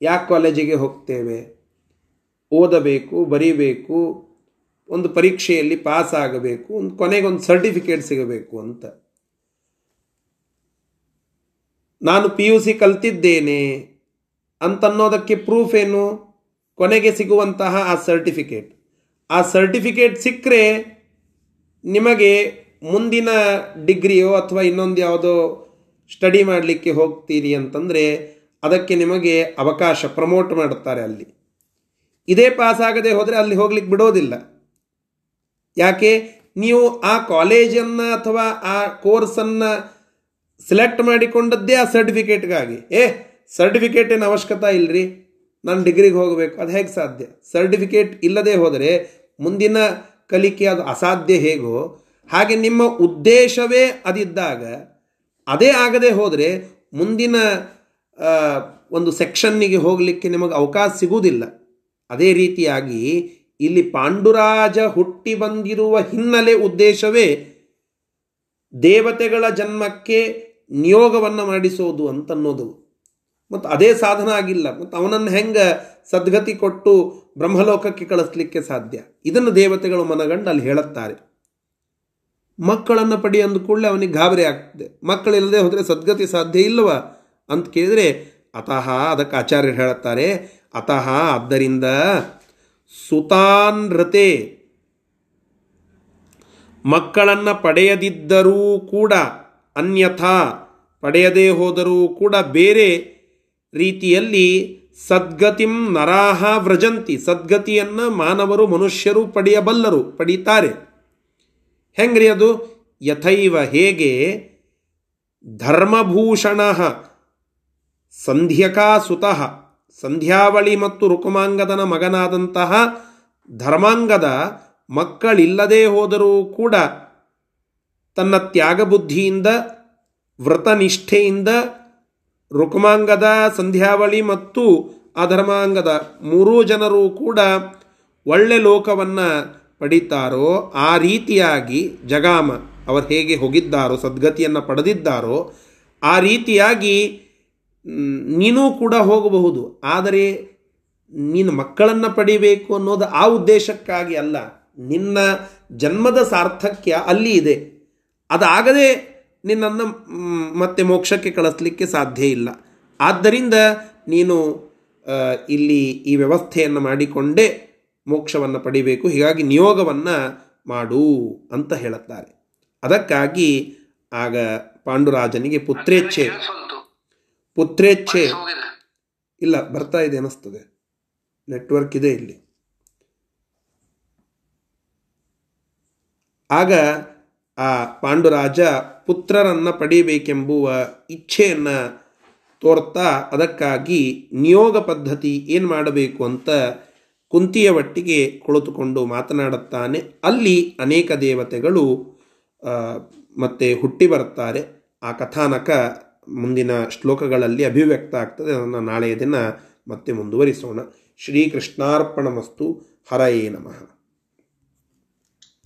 ಯಾಕೆ ಕಾಲೇಜಿಗೆ ಹೋಗ್ತೇವೆ? ಓದಬೇಕು, ಬರೀಬೇಕು, ಒಂದು ಪರೀಕ್ಷೆಯಲ್ಲಿ ಪಾಸ್ ಆಗಬೇಕು, ಒಂದು ಕೊನೆಗೊಂದು ಸರ್ಟಿಫಿಕೇಟ್ ಸಿಗಬೇಕು ಅಂತ. ನಾನು ಪಿ ಯು ಸಿ ಕಲ್ತಿದ್ದೇನೆ ಅಂತನ್ನೋದಕ್ಕೆ ಪ್ರೂಫ್ ಏನು? ಕೊನೆಗೆ ಸಿಗುವಂತಹ ಆ ಸರ್ಟಿಫಿಕೇಟ್ ಆ ಸರ್ಟಿಫಿಕೇಟ್ ಸಿಕ್ಕರೆ ನಿಮಗೆ ಮುಂದಿನ ಡಿಗ್ರಿಯೋ ಅಥವಾ ಇನ್ನೊಂದು ಯಾವುದೋ ಸ್ಟಡಿ ಮಾಡಲಿಕ್ಕೆ ಹೋಗ್ತೀರಿ ಅಂತಂದರೆ ಅದಕ್ಕೆ ನಿಮಗೆ ಅವಕಾಶ ಪ್ರಮೋಟ್ ಮಾಡುತ್ತಾರೆ ಅಲ್ಲಿ. ಇದೇ ಪಾಸ್ ಆಗದೆ ಹೋದರೆ ಅಲ್ಲಿ ಹೋಗ್ಲಿಕ್ಕೆ ಬಿಡೋದಿಲ್ಲ. ಯಾಕೆ? ನೀವು ಆ ಕಾಲೇಜನ್ನು ಅಥವಾ ಆ ಕೋರ್ಸನ್ನು ಸೆಲೆಕ್ಟ್ ಮಾಡಿಕೊಂಡದ್ದೇ ಆ ಸರ್ಟಿಫಿಕೇಟ್ಗಾಗಿ ಏ ಸರ್ಟಿಫಿಕೇಟ್ ಏನು ಅವಶ್ಯಕತೆ ಇಲ್ಲರಿ ನಾನು ಡಿಗ್ರಿಗೆ ಹೋಗಬೇಕು. ಅದು ಹೇಗೆ ಸಾಧ್ಯ? ಸರ್ಟಿಫಿಕೇಟ್ ಇಲ್ಲದೆ ಹೋದರೆ ಮುಂದಿನ ಕಲಿಕೆ ಅದು ಅಸಾಧ್ಯ ಹೇಗೋ, ಹಾಗೆ ನಿಮ್ಮ ಉದ್ದೇಶವೇ ಅದಿದ್ದಾಗ, ಅದೇ ಆಗದೆ ಹೋದರೆ ಮುಂದಿನ ಒಂದು ಸೆಕ್ಷನ್ನಿಗೆ ಹೋಗಲಿಕ್ಕೆ ನಿಮಗೆ ಅವಕಾಶ ಸಿಗುವುದಿಲ್ಲ. ಅದೇ ರೀತಿಯಾಗಿ ಇಲ್ಲಿ ಪಾಂಡುರಾಜ ಹುಟ್ಟಿ ಬಂದಿರುವ ಹಿನ್ನೆಲೆ ಉದ್ದೇಶವೇ ದೇವತೆಗಳ ಜನ್ಮಕ್ಕೆ ನಿಯೋಗವನ್ನು ಮಾಡಿಸೋದು ಅಂತನ್ನೋದು. ಮತ್ತು ಅದೇ ಸಾಧನ ಆಗಿಲ್ಲ. ಮತ್ತು ಅವನನ್ನು ಹೆಂಗೆ ಸದ್ಗತಿ ಕೊಟ್ಟು ಬ್ರಹ್ಮಲೋಕಕ್ಕೆ ಕಳಿಸ್ಲಿಕ್ಕೆ ಸಾಧ್ಯ? ಇದನ್ನು ದೇವತೆಗಳು ಮನಗಂಡು ಅಲ್ಲಿ ಹೇಳುತ್ತಾರೆ. ಮಕ್ಕಳನ್ನು ಪಡಿ ಅಂದ ಕೂಡಲೇ ಅವನಿಗೆ ಗಾಬರಿ ಆಗ್ತದೆ. ಮಕ್ಕಳಿಲ್ಲದೆ ಹೋದರೆ ಸದ್ಗತಿ ಸಾಧ್ಯ ಇಲ್ಲವ ಅಂತ ಕೇಳಿದರೆ, ಅತಃ ಅದಕ್ಕೆ ಆಚಾರ್ಯರು ಹೇಳುತ್ತಾರೆ, ಅತಃ ಆದ್ದರಿಂದ ಸುತಾನ್ರತೆ ಮಕ್ಕಳನ್ನು ಪಡೆಯದಿದ್ದರೂ ಕೂಡ ಅನ್ಯಥಾ ಪಡೆಯದೇ ಹೋದರೂ ಕೂಡ ಬೇರೆ ರೀತಿಯಲ್ಲಿ ಸದ್ಗತಿಂ ನರಾಹ ವ್ರಜಂತಿ. ಸದ್ಗತಿಯನ್ನು ಮಾನವರು, ಮನುಷ್ಯರು ಪಡೆಯಬಲ್ಲರು, ಪಡೀತಾರೆ. ಹೆಂಗ್ರಿ ಅದು? ಯಥೈವ ಹೇಗೆ? ಧರ್ಮಭೂಷಣ, ಸಂಧ್ಯಕಾಸುತಃ, ಸಂಧ್ಯಾವಳಿ ಮತ್ತು ರುಕುಮಾಂಗದನ ಮಗನಾದಂತಹ ಧರ್ಮಾಂಗದ ಮಕ್ಕಳಿಲ್ಲದೇ ಹೋದರೂ ಕೂಡ ತನ್ನ ತ್ಯಾಗಬುದ್ಧಿಯಿಂದ, ವ್ರತನಿಷ್ಠೆಯಿಂದ ರುಕ್ಮಾಂಗದ ಸಂಧ್ಯಾವಳಿ ಮತ್ತು ಅಧರ್ಮಾಂಗದ ಮೂರೂ ಜನರು ಕೂಡ ಒಳ್ಳೆ ಲೋಕವನ್ನು ಪಡಿತಾರೋ, ಆ ರೀತಿಯಾಗಿ ಜಗಾಮ ಅವರು ಹೇಗೆ ಹೋಗಿದ್ದಾರೋ, ಸದ್ಗತಿಯನ್ನು ಪಡೆದಿದ್ದಾರೋ, ಆ ರೀತಿಯಾಗಿ ನೀನೂ ಕೂಡ ಹೋಗಬಹುದು. ಆದರೆ ನೀನು ಮಕ್ಕಳನ್ನು ಪಡಿಬೇಕು ಅನ್ನೋದು ಆ ಉದ್ದೇಶಕ್ಕಾಗಿ ಅಲ್ಲ. ನಿನ್ನ ಜನ್ಮದ ಸಾರ್ಥಕ್ಯ ಅಲ್ಲಿ ಇದೆ. ಅದಾಗದೆ ನಿನ್ನನ್ನು ಮತ್ತೆ ಮೋಕ್ಷಕ್ಕೆ ಕಳಿಸ್ಲಿಕ್ಕೆ ಸಾಧ್ಯ ಇಲ್ಲ. ಆದ್ದರಿಂದ ನೀನು ಇಲ್ಲಿ ಈ ವ್ಯವಸ್ಥೆಯನ್ನು ಮಾಡಿಕೊಂಡೇ ಮೋಕ್ಷವನ್ನು ಪಡಿಬೇಕು ಹೀಗಾಗಿ ನಿಯೋಗವನ್ನು ಮಾಡು ಅಂತ ಹೇಳುತ್ತಾರೆ. ಅದಕ್ಕಾಗಿ ಆಗ ಪಾಂಡುರಾಜನಿಗೆ ಪುತ್ರೇಚ್ಛೆ. ಪುತ್ರೇಚ್ಛೆ. ಇಲ್ಲ ಬರ್ತಾ ಇದೆ ಅನಿಸ್ತದೆ ನೆಟ್ವರ್ಕ್ ಇದೆ ಇಲ್ಲಿ. ಆಗ ಆ ಪಾಂಡುರಾಜ ಪುತ್ರರನ್ನು ಪಡೆಯಬೇಕೆಂಬುವ ಇಚ್ಛೆಯನ್ನು ತೋರ್ತಾ ಅದಕ್ಕಾಗಿ ನಿಯೋಗ ಪದ್ಧತಿ ಏನು ಮಾಡಬೇಕು ಅಂತ ಕುಂತಿಯ ಒಟ್ಟಿಗೆ ಕುಳಿತುಕೊಂಡು ಮಾತನಾಡುತ್ತಾನೆ. ಅಲ್ಲಿ ಅನೇಕ ದೇವತೆಗಳು ಮತ್ತೆ ಹುಟ್ಟಿ ಬರ್ತಾರೆ ಆ ಕಥಾನಕ ಮುಂದಿನ ಶ್ಲೋಕಗಳಲ್ಲಿ ಅಭಿವ್ಯಕ್ತ ಆಗ್ತದೆ. ಅದನ್ನು ನಾಳೆಯ ದಿನ ಮತ್ತೆ ಮುಂದುವರಿಸೋಣ. ಶ್ರೀಕೃಷ್ಣಾರ್ಪಣ ಮಸ್ತು ಹರಯೇ ನಮಃ.